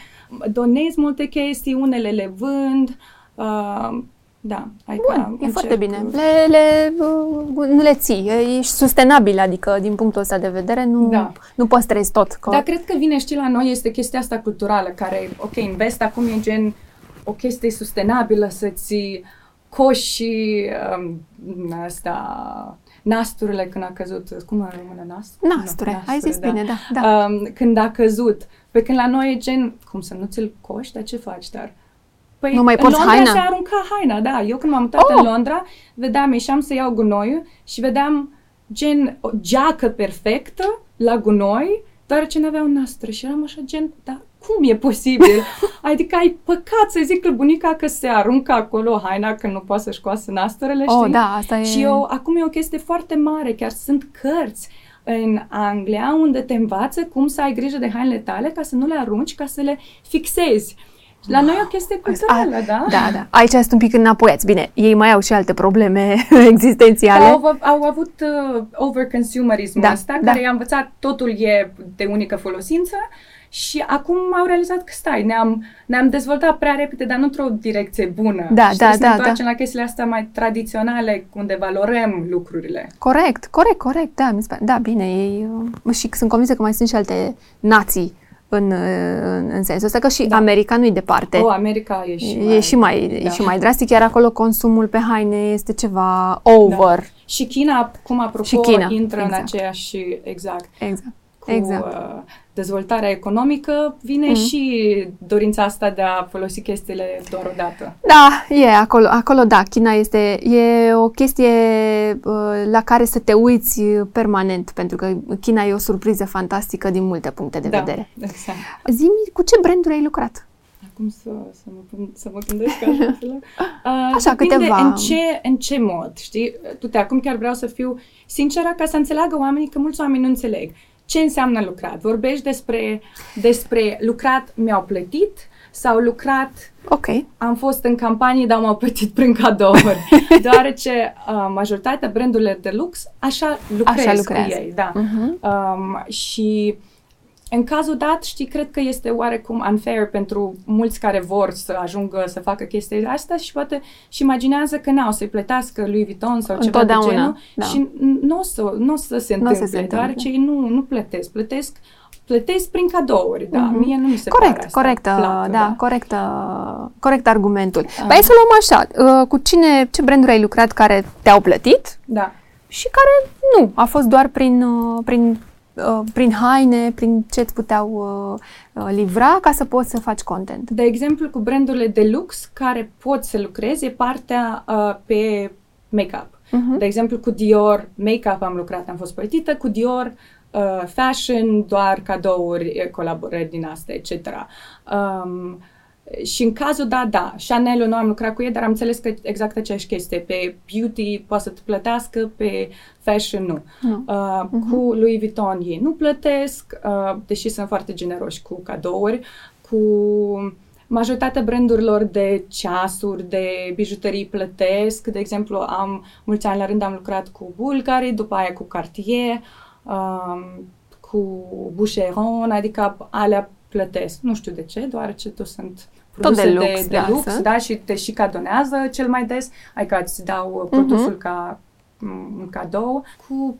Donez multe chestii, unele le vând, uh, da, ai Bun, ca, e încerc. foarte bine. Le, le, uh, nu le ții, ești sustenabil, adică din punctul ăsta de vedere nu, da. nu păstrezi tot. Că... Dar cred că vine și la noi este chestia asta culturală, care, ok, în vest acum e gen o chestie sustenabilă să-ți coși um, asta nasturile când a căzut, cum în română, nast? Nasture, no, ai zis da. bine, da. da. Um, când a căzut. Pe când la noi e gen, cum să nu ți-l coși, dar ce faci, dar... Păi nu mai poți Londra haina? se arunca haina, da. Eu când m-am mutat oh! în Londra, vedeam, ieșeam să iau gunoiul și vedeam gen o geacă perfectă la gunoi, ce nu aveau nastră și eram așa gen, da, cum e posibil? adică ai păcat să zic lui bunica că se aruncă acolo haina când nu poate să-și coasă nastrele, oh, da, asta e... Și eu, acum e o chestie foarte mare, chiar sunt cărți în Anglia unde te învață cum să ai grijă de hainele tale ca să nu le arunci, ca să le fixezi. La noi e o chestie culturală, a, da? Da, da. Aici sunt un pic înapoiați. Bine, ei mai au și alte probleme existențiale. Au, au avut uh, overconsumerismul da, ăsta, da. care i-a învățat totul e de unică folosință și acum au realizat că stai, ne-am, ne-am dezvoltat prea repede, dar nu într-o direcție bună. Da, și da, să da, ne da. la chestiile astea mai tradiționale, unde valorăm lucrurile. Corect, corect, corect, da, mi da, bine, ei, uh, și sunt convinsă că mai sunt și alte nații în, în, în sensul ăsta, că și da. America nu-i departe. O, America e și mai, e și mai, da. e și mai drastic, iar acolo consumul pe haine este ceva over. Da. Și China, cum apropo, și China. intră exact. în aceeași, exact. Exact. Cu, exact. Uh, dezvoltarea economică, vine mm. și dorința asta de a folosi chestiile doar o dată. Da, e acolo, acolo da, China este, e o chestie uh, la care să te uiți permanent, pentru că China e o surpriză fantastică din multe puncte de da, vedere. exact. Zi-mi, cu ce branduri ai lucrat? Acum să, să, mă, să mă gândesc așa. Uh, așa, câteva. în ce, în ce mod, știi? Tu te acum chiar vreau să fiu sinceră ca să înțeleagă oamenii că mulți oameni nu înțeleg ce înseamnă lucrat. Vorbești despre, despre lucrat, mi-au plătit sau lucrat, ok, am fost în campanie, dar m-au plătit prin cadouri. Deoarece uh, majoritatea brandurile de lux așa lucrez așa cu ei. Da. Uh-huh. Um, și în cazul dat, știi, cred că este oarecum unfair pentru mulți care vor să ajungă să facă chestiile astea și poate și imaginează că n-au să-i plătească lui Vuitton sau ceva de genul da. și nu o să, n-o să se întâmple, să se întâmple. deoarece ei nu, nu plătesc. Plătesc plătesc prin cadouri, da. Mm-hmm. Mie nu mi se corect, pare asta corect, plată, da, da, corect, corect argumentul. Uh. Păi să luăm așa, uh, cu cine, ce branduri ai lucrat care te-au plătit? Da. Și care nu, a fost doar prin, uh, prin Uh, prin haine, prin ce îți puteau uh, uh, livra ca să poți să faci content. De exemplu, cu brandurile de lux care pot să lucreze, partea uh, pe make-up. Uh-huh. De exemplu, cu Dior make-up am lucrat, am fost plătită, cu Dior uh, fashion, doar cadouri, colaborări din astea, etc. Um, și în cazul, da, da, Chanel nu am lucrat cu ei, dar am înțeles că exact aceeași chestie. Pe beauty poate să te plătească, pe fashion nu. nu. Uh, uh-huh. Cu Louis Vuitton ei nu plătesc, uh, deși sunt foarte generoși cu cadouri. Cu majoritatea brandurilor de ceasuri, de bijuterii plătesc. De exemplu, am mulți ani la rând am lucrat cu Bulgari, după aia cu Cartier, um, cu Boucheron, adică alea plătesc. Nu știu de ce, deoarece tu sunt produse Tot de lux, de, de da, lux da, și te și cadonează cel mai des, adică îți dau uh, produsul uh-huh. ca mm, un cadou cu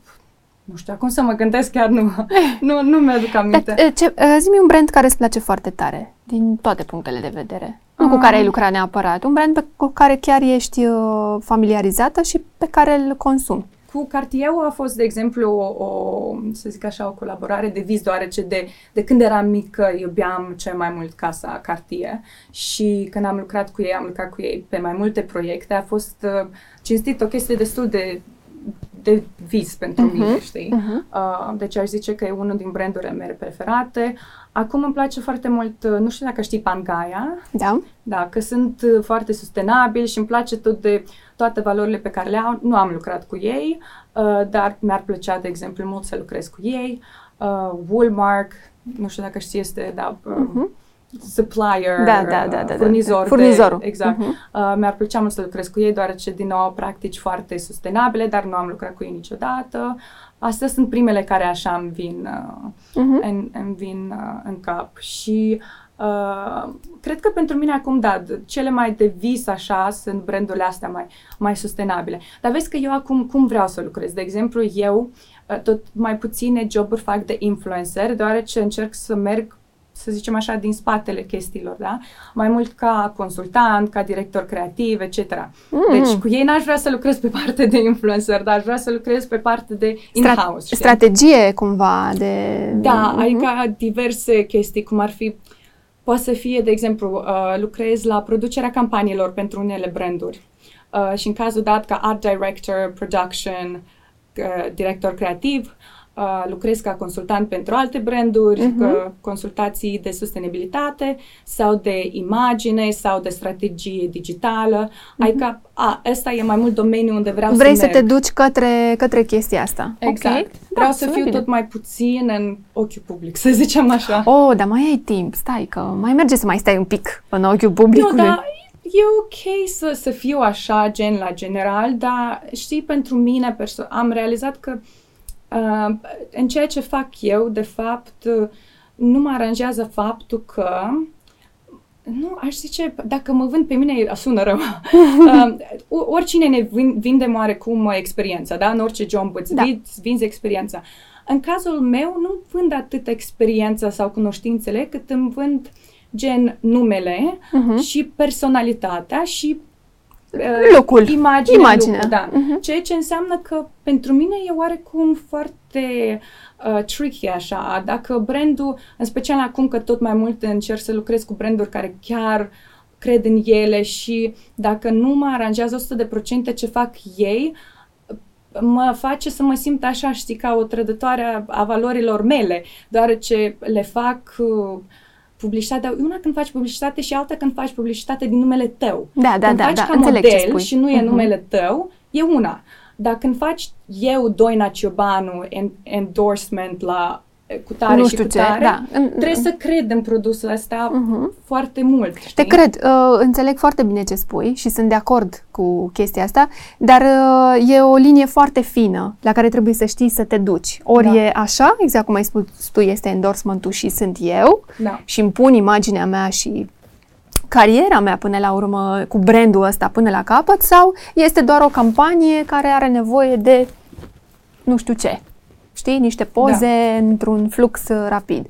nu știu, acum să mă gândesc, chiar nu, nu, nu mi-aduc aminte. Ce, ce, uh, zi-mi un brand care îți place foarte tare, din toate punctele de vedere. Nu cu care ai lucrat neapărat, un brand pe, cu care chiar ești uh, familiarizată și pe care îl consumi. Cu Cartier a fost, de exemplu, o, o, să zic așa, o colaborare de vis, deoarece de, de când eram mică iubeam cel mai mult casa Cartier și când am lucrat cu ei, am lucrat cu ei pe mai multe proiecte, a fost uh, cinstit o chestie destul de de vis pentru uh-huh. mine, știi? Uh-huh. Uh, deci aș zice că e unul din brandurile mele preferate. Acum îmi place foarte mult, uh, nu știu dacă știi Pangaia. Da. Da, că sunt uh, foarte sustenabili și îmi place tot de toate valorile pe care le au. Nu am lucrat cu ei, uh, dar mi-ar plăcea, de exemplu, mult să lucrez cu ei. Uh, Woolmark, nu știu dacă știți, este, da, uh, uh-huh supplier, da, da, da, da, furnizor. Da, Furnizorul. De, exact. Uh-huh. Uh, mi-ar plăcea mult să lucrez cu ei, deoarece, din nou, au practici foarte sustenabile, dar nu am lucrat cu ei niciodată. Astea sunt primele care așa îmi vin, uh, uh-huh. în, îmi vin uh, în cap. Și uh, cred că pentru mine acum, da, cele mai de vis așa sunt brandurile astea mai, mai sustenabile. Dar vezi că eu acum cum vreau să lucrez? De exemplu, eu uh, tot mai puține joburi fac de influencer, deoarece încerc să merg să zicem așa, din spatele chestiilor, da? Mai mult ca consultant, ca director creativ, etc. Mm-hmm. Deci cu ei n-aș vrea să lucrez pe parte de influencer, dar aș vrea să lucrez pe parte de in-house. Strat- strategie cumva de... Da, mm-hmm. adică diverse chestii, cum ar fi Poate să fie, de exemplu, uh, lucrez la producerea campaniilor pentru unele branduri. Uh, și în cazul dat ca art director, production, uh, director creativ, uh, lucrez ca consultant pentru alte branduri, uh-huh. consultații de sustenabilitate sau de imagine sau de strategie digitală. Uh-huh. Adică, a, ăsta e mai mult domeniul unde vreau Vrei să Vrei să te duci către, către chestia asta. Exact. Okay. Vreau da, să fiu bine. tot mai puțin în ochiul public, să zicem așa. Oh, dar mai ai timp, stai că mai merge să mai stai un pic în ochiul publicului. Nu, da, e ok să, să fiu așa, gen la general, dar știi, pentru mine perso- am realizat că uh, în ceea ce fac eu, de fapt, uh, nu mă aranjează faptul că nu, aș zice, dacă mă vând pe mine, sună rău. uh, oricine ne vinde oarecum experiența, da? În orice job îți da. vinzi, vinzi experiența. În cazul meu, nu vând atât experiența sau cunoștințele, cât îmi vând uh, gen numele uh-huh. și personalitatea și uh, locul, imaginea, imaginea. Lucru, da. Uh-huh. Ceea ce înseamnă că pentru mine e oarecum foarte uh, tricky așa. Dacă brandul, în special acum că tot mai mult încerc să lucrez cu branduri care chiar cred în ele și dacă nu mă aranjează 100% ce fac ei, mă face să mă simt așa, știi, ca o trădătoare a, a valorilor mele, deoarece le fac uh, publicitate, dar una când faci publicitate și alta când faci publicitate din numele tău. Da, da, când da, faci da, ca model și nu e uh-huh. numele tău, e una. Dar când faci eu, Doina Ciobanu, endorsement la cu tare nu știu și cu tare, ce, da. trebuie să cred în produsul ăsta uh-huh. foarte mult. Știi? Te cred, uh, înțeleg foarte bine ce spui și sunt de acord cu chestia asta, dar uh, e o linie foarte fină la care trebuie să știi să te duci. Ori da. e așa, exact cum ai spus tu, este endorsementul și sunt eu da. și îmi pun imaginea mea și cariera mea până la urmă cu brandul ăsta până la capăt sau este doar o campanie care are nevoie de nu știu ce știi, niște poze da. într-un flux uh, rapid.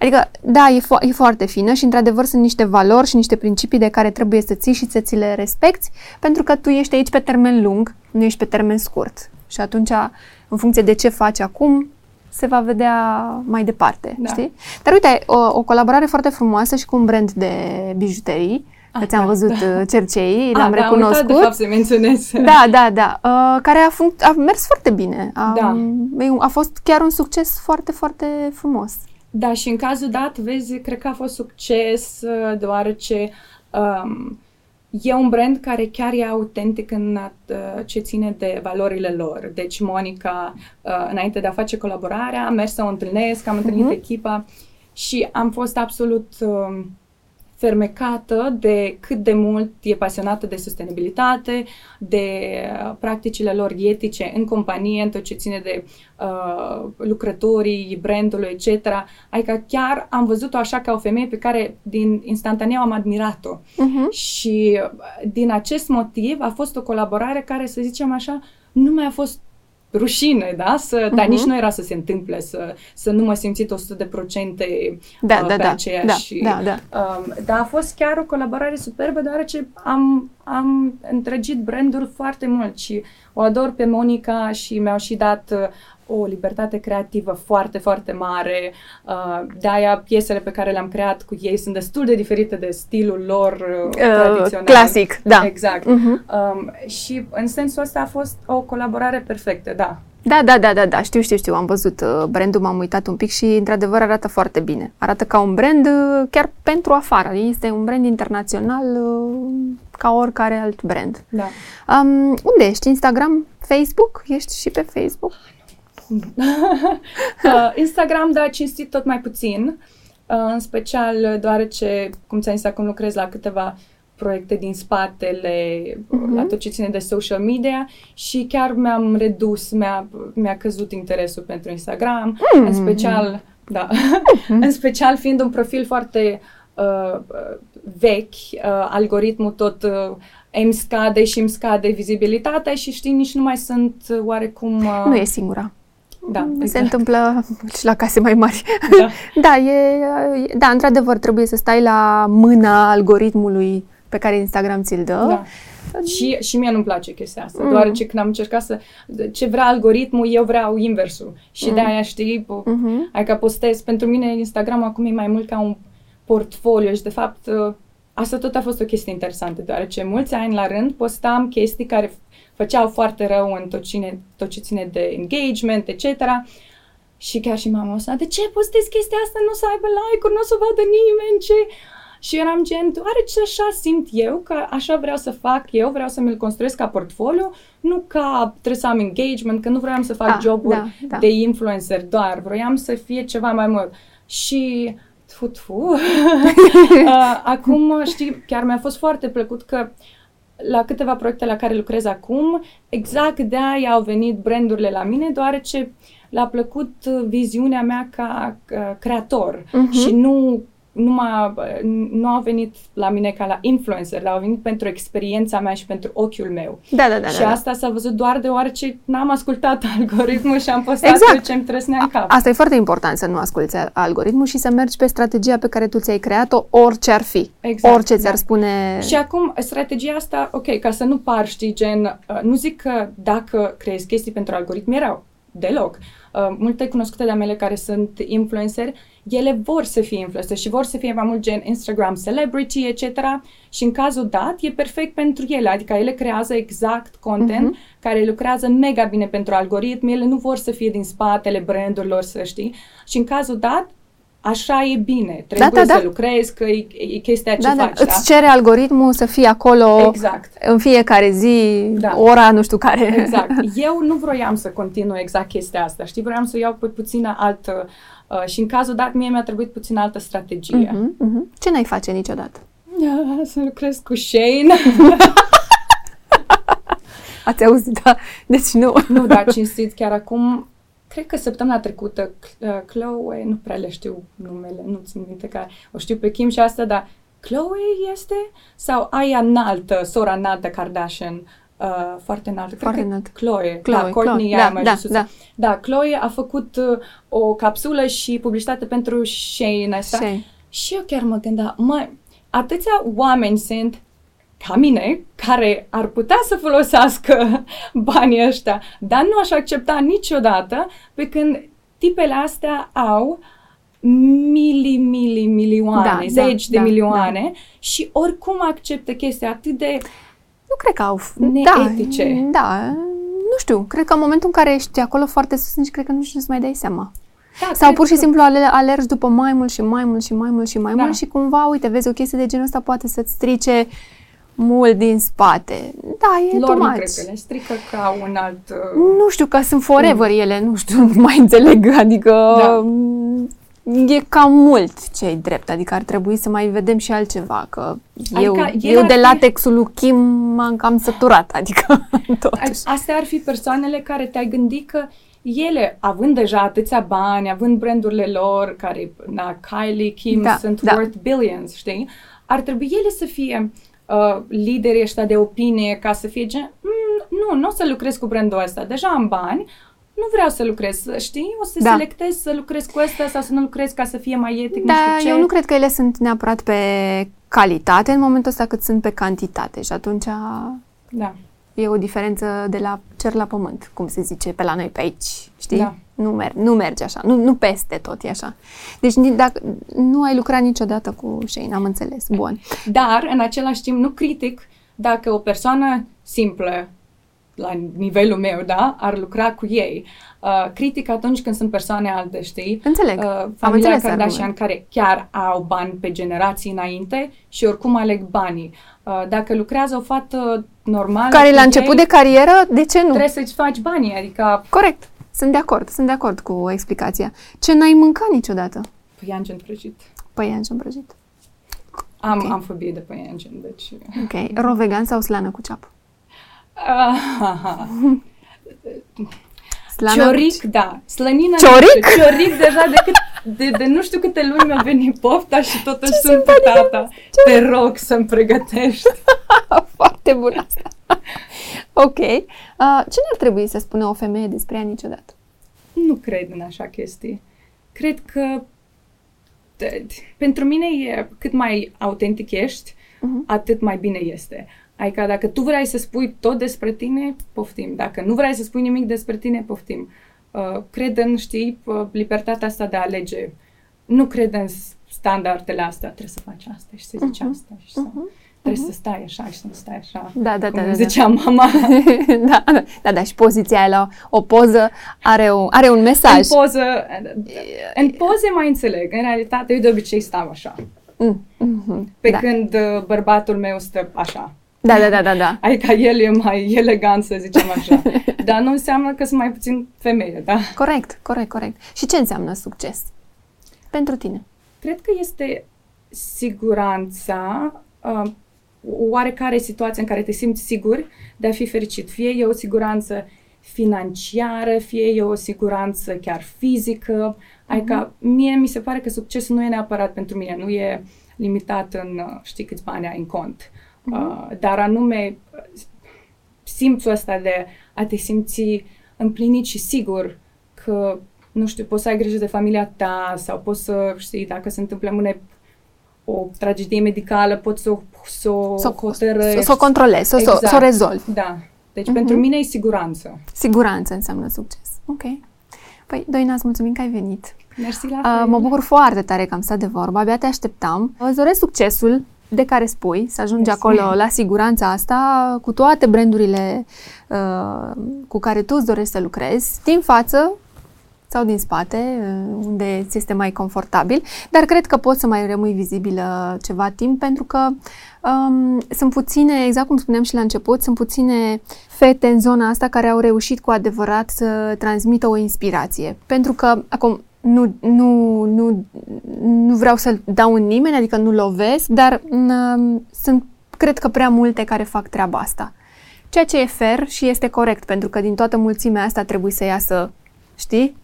Adică, da, e, fo- e foarte fină și, într-adevăr, sunt niște valori și niște principii de care trebuie să ții și să ți le respecti, pentru că tu ești aici pe termen lung, nu ești pe termen scurt. Și atunci, în funcție de ce faci acum, se va vedea mai departe, da. știi? Dar uite, o, o colaborare foarte frumoasă și cu un brand de bijuterii, Ah, ți-am da, văzut da. Uh, cercei, l-am ah, recunoscut. Da, de fapt să menționez. Da, da, da. Uh, care a, func- a mers foarte bine. A, da. A fost chiar un succes foarte, foarte frumos. Da, și în cazul dat, vezi, cred că a fost succes uh, deoarece um, e un brand care chiar e autentic în uh, ce ține de valorile lor. Deci Monica, uh, înainte de a face colaborarea, am mers să o întâlnesc, am întâlnit uh-huh. echipa și am fost absolut... Uh, fermecată de cât de mult e pasionată de sustenabilitate, de uh, practicile lor etice în companie, în tot ce ține de uh, lucrătorii, brandului, etc. Adică chiar am văzut-o așa ca o femeie pe care din instantaneu am admirat-o. Uh-huh. Și uh, din acest motiv a fost o colaborare care, să zicem așa, nu mai a fost rușine, da? Să, uh-huh. Dar nici nu era să se întâmple, să, să nu mă simțit 100% de procente da, uh, da, pe da, aceeași... Da, da, da. Um, dar a fost chiar o colaborare superbă, deoarece am, am întregit brandul foarte mult și o ador pe Monica și mi-au și dat uh, o libertate creativă foarte, foarte mare. Uh, de-aia piesele pe care le-am creat cu ei sunt destul de diferite de stilul lor uh, uh, tradițional. Clasic, da. Exact. Uh-huh. Um, și în sensul ăsta a fost o colaborare perfectă, da. Da, da, da, da, da, știu, știu, știu, am văzut uh, brandul, m-am uitat un pic și într-adevăr arată foarte bine. Arată ca un brand uh, chiar pentru afară, este un brand internațional uh, ca oricare alt brand. Da. Um, unde ești? Instagram? Facebook? Ești și pe Facebook? uh, Instagram, da, cinstit tot mai puțin, uh, în special deoarece, cum ți-am zis, acum lucrez la câteva proiecte din spatele, uh-huh. la tot ce ține de social media și chiar mi-am redus, mi-a, mi-a căzut interesul pentru Instagram, uh-huh. în special, da, uh-huh. în special fiind un profil foarte uh, vechi, uh, algoritmul tot uh, îmi scade și îmi scade vizibilitatea și știi, nici nu mai sunt oarecum... Uh, nu e singura. Da, Se exact. întâmplă și la case mai mari. Da. da, e, da, într-adevăr, trebuie să stai la mâna algoritmului pe care Instagram ți-l dă. Da. Și, și mie nu-mi place chestia asta, Mm. mm. deoarece când am încercat să... Ce vrea algoritmul, eu vreau inversul. Și Mm. de aia, știi, po- Mhm. adică postez. Pentru mine Instagram acum e mai mult ca un portfolio și, de fapt, uh, asta tot a fost o chestie interesantă, deoarece mulți ani la rând postam chestii care f- făceau foarte rău în tot, cine, tot ce ține de engagement, etc. Și chiar și mama o să de ce postezi chestia asta, nu o să aibă like-uri, nu o să vadă nimeni, ce... Și eram gen, deoarece așa simt eu, că așa vreau să fac eu, vreau să mi-l construiesc ca portfolio, nu ca trebuie să am engagement, că nu vreau să fac Ah, joburi da, da. de influencer doar, vroiam să fie ceva mai mult. Și tfu, tfu. Uh, acum, știi, chiar mi-a fost foarte plăcut că la câteva proiecte la care lucrez acum, exact de aia au venit brandurile la mine, deoarece le-a plăcut uh, viziunea mea ca uh, creator Mhm. și nu nu, m-a, nu au venit la mine ca la influencer, dar au venit pentru experiența mea și pentru ochiul meu. Da, da, da. și da, da. asta s-a văzut doar deoarece n-am ascultat algoritmul și am postat Exact. tot ce îmi trăsnea în cap. Asta e foarte important să nu asculți algoritmul și să mergi pe strategia pe care tu ți-ai creat-o, orice ar fi. Exact, orice ți-ar da. spune... Și acum, strategia asta, ok, ca să nu par, știi, gen, uh, nu zic că dacă creezi chestii pentru algoritmi e rău, deloc. Uh, multe cunoscute de-a mele care sunt influenceri, ele vor să fie influencer și vor să fie mai mult gen Instagram celebrity, etc. Și în cazul dat, e perfect pentru ele, adică ele creează exact content Mhm. care lucrează mega bine pentru algoritmi, ele nu vor să fie din spatele brandurilor, să știi. Și în cazul dat, așa e bine, trebuie da, da. să lucrezi, că e, e chestia ce da, da, faci, da? îți cere algoritmul să fii acolo Exact. în fiecare zi, Da. ora nu știu care. Exact. Eu nu vroiam să continui exact chestia asta, știi? Vroiam să iau pe puțină altă... Uh, și în cazul dat, mie mi-a trebuit puțin altă strategie. Mhm, mhm. Ce n-ai face niciodată? Mm-hmm. Să lucrez cu Shane. Ați auzit, da? Deci nu. nu, dar cinstit, chiar acum, cred că săptămâna trecută, uh, Chloe, nu prea le știu numele, nu țin minte că o știu pe Kim și asta, dar Chloe este? Sau aia înaltă, sora înaltă Kardashian, uh, foarte înaltă. Cred Foarte că înaltă. Chloe, Chloe, da, Courtney, Chloe. aia Da, mai da, jos sus. da. Da, Chloe a făcut uh, o capsulă și publicitate pentru Shane asta. Shane. Și eu chiar mă gândeam, mă, atâția oameni sunt ca mine, care ar putea să folosească banii ăștia, dar nu aș accepta niciodată, pe când tipele astea au mili, mili, milioane, Da, zeci da, de da, milioane și oricum acceptă chestia atât de... Nu cred că au... f- Neetice. Da, da, nu știu. Cred că în momentul în care ești acolo foarte sus, nici cred că nu știu să mai dai seama. Da, Sau cred pur și că- simplu ale- alergi după mai mult și mai mult și mai mult și mai Da. mult și cumva, uite, vezi o chestie de genul ăsta poate să-ți strice mult din spate. Da, e Lor too nu much. cred că le strică ca un alt... uh, Nu știu, că sunt forever ele, nu știu, nu mai înțeleg, adică Da. e cam mult ce drept, adică ar trebui să mai vedem și altceva, că eu, Adică el eu ar de fi- latexul lui Kim m-am cam săturat, adică totuși. Astea ar fi persoanele care te-ai gândit că ele, având deja atâția bani, având brandurile lor, care, na, Kylie, Kim, Da, sunt da. worth billions, știi? Ar trebui ele să fie uh, liderii ăștia de opinie ca să fie gen, mm, nu, nu o să lucrez cu brandul ăsta, deja am bani, nu vreau să lucrez, știi? O să Da. selectez să lucrez cu ăsta sau să nu lucrez ca să fie mai etic, nu Da, știu ce. eu nu cred că ele sunt neapărat pe calitate în momentul ăsta cât sunt pe cantitate și atunci Da. e o diferență de la cer la pământ, cum se zice pe la noi pe aici, știi? Da. Nu, mer- nu merge așa, nu, nu peste tot e așa. Deci ni- dacă nu ai lucrat niciodată cu Shane, am înțeles, bun. Dar, în același timp, nu critic dacă o persoană simplă, la nivelul meu, da, ar lucra cu ei. Uh, critic atunci când sunt persoane alte, știi? Înțeleg, Uh, am familia înțeles Kardashian argument. care chiar au bani pe generații înainte și oricum aleg banii. Uh, dacă lucrează o fată normală Care cu la început ei, de carieră, de ce nu? trebuie să-ți faci banii, adică Corect, sunt de acord, sunt de acord cu explicația. Ce n-ai mâncat niciodată? păianjen prăjit. Păianjen prăjit. Am, Ok. am fobie de păianjen, deci... Ok, ro vegan sau slană cu ceapă? Uh, Slană Cioric, da. Slănină. Cioric? nu știu. Cioric deja de, cât, de, de nu știu câte luni mi-a venit pofta și totuși sunt cu tata. Te rog să-mi pregătești. Cu... Foarte bun asta. Ok. Uh, ce n-ar trebui să spună o femeie despre ea niciodată? nu cred în așa chestii. Cred că de, pentru mine e cât mai autentic ești, uh-huh. atât mai bine este. Adică dacă tu vrei să spui tot despre tine, poftim. Dacă nu vrei să spui nimic despre tine, poftim. Uh, cred în, știi, uh, libertatea asta de a alege. Nu cred în standardele astea. Trebuie să faci asta și să zici uh-huh. asta și să... Uh-huh. Trebuie uh-huh. să stai așa și să nu stai așa. Da, da, da. Cum da, zicea da. mama. da, da, da, da, și poziția aia la o poză are, un, are un mesaj. În poză, în poze mai înțeleg. În realitate, eu de obicei stau așa. Mm, mm-hmm, Pe da. când uh, bărbatul meu stă așa. Da, da, da, da, da. Adică el e mai elegant, să zicem așa. Dar nu înseamnă că sunt mai puțin femeie, da? Corect, corect, corect. Și ce înseamnă succes? Pentru tine. Cred că este siguranța, uh, oarecare situație în care te simți sigur de a fi fericit. Fie e o siguranță financiară, fie e o siguranță chiar fizică. Adică mie mi se pare că succesul nu e neapărat pentru mine, nu e limitat în uh, știi câți bani ai în cont. Uh, dar anume uh, simțul ăsta de a te simți împlinit și sigur că, nu știu, poți să ai grijă de familia ta sau poți să, știi, dacă se întâmplă mâine o tragedie medicală, poți să o să o Să o- hotărăști. Să o controlezi, să, exact. să o rezolvi. Da. Deci Mhm. pentru mine e siguranță. Siguranță înseamnă succes. Ok. Păi, Doina, îți mulțumim că ai venit. Mersi la Uh, fel. mă bucur foarte tare că am stat de vorbă, abia te așteptam. Îți doresc succesul de care spui, să ajungi Mersi. acolo la siguranța asta, cu toate brandurile uh, cu care tu îți dorești să lucrezi, din față sau din spate, uh, unde ți este mai confortabil, dar cred că poți să mai rămâi vizibilă ceva timp, pentru că um, sunt puține, exact cum spuneam și la început, sunt puține fete în zona asta care au reușit cu adevărat să transmită o inspirație. Pentru că, acum, nu, nu, nu, nu vreau să-l dau în nimeni, adică nu lovesc, dar um, sunt, cred că, prea multe care fac treaba asta. Ceea ce e fair și este corect, pentru că din toată mulțimea asta trebuie să iasă, știi,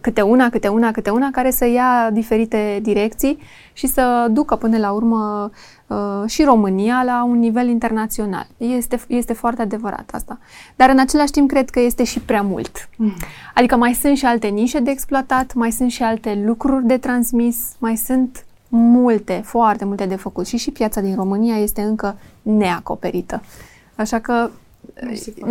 câte una, câte una, câte una, care să ia diferite direcții și să ducă până la urmă uh, și România la un nivel internațional. Este, este foarte adevărat asta. Dar în același timp cred că este și prea mult. Adică mai sunt și alte nișe de exploatat, mai sunt și alte lucruri de transmis, mai sunt multe, foarte multe de făcut și și piața din România este încă neacoperită. Așa că Mersi foarte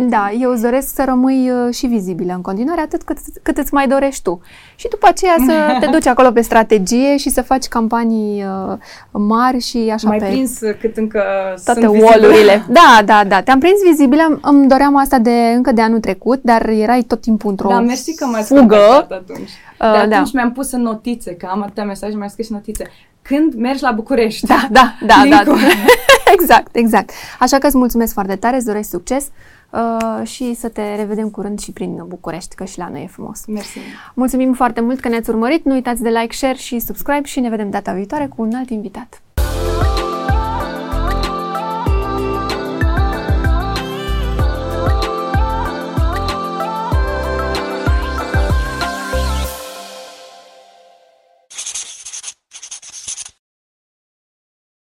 da, eu îți doresc să rămâi uh, și vizibilă în continuare, atât cât, cât îți mai dorești tu. Și după aceea să te duci acolo pe strategie și să faci campanii uh, mari și așa mai pe prins uh, cât încă toate sunt vizibilă. wall-urile. Da, da, da. Te-am prins vizibilă, îmi- îmi doream asta de încă de anul trecut, dar erai tot timpul într-o Da, mersi că m-ați fugă. contactat atunci. Uh, de atunci da. mi-am pus în notițe, că am atâtea mesaje, mi-am scris notițe. Când mergi la București? Da, da, da, da. Link-ul. exact, exact. Așa că îți mulțumesc foarte tare, îți doresc succes uh, și să te revedem curând și prin București, că și la noi e frumos. Mersi. Mulțumim foarte mult că ne-ați urmărit, nu uitați de like, share și subscribe și ne vedem data viitoare cu un alt invitat.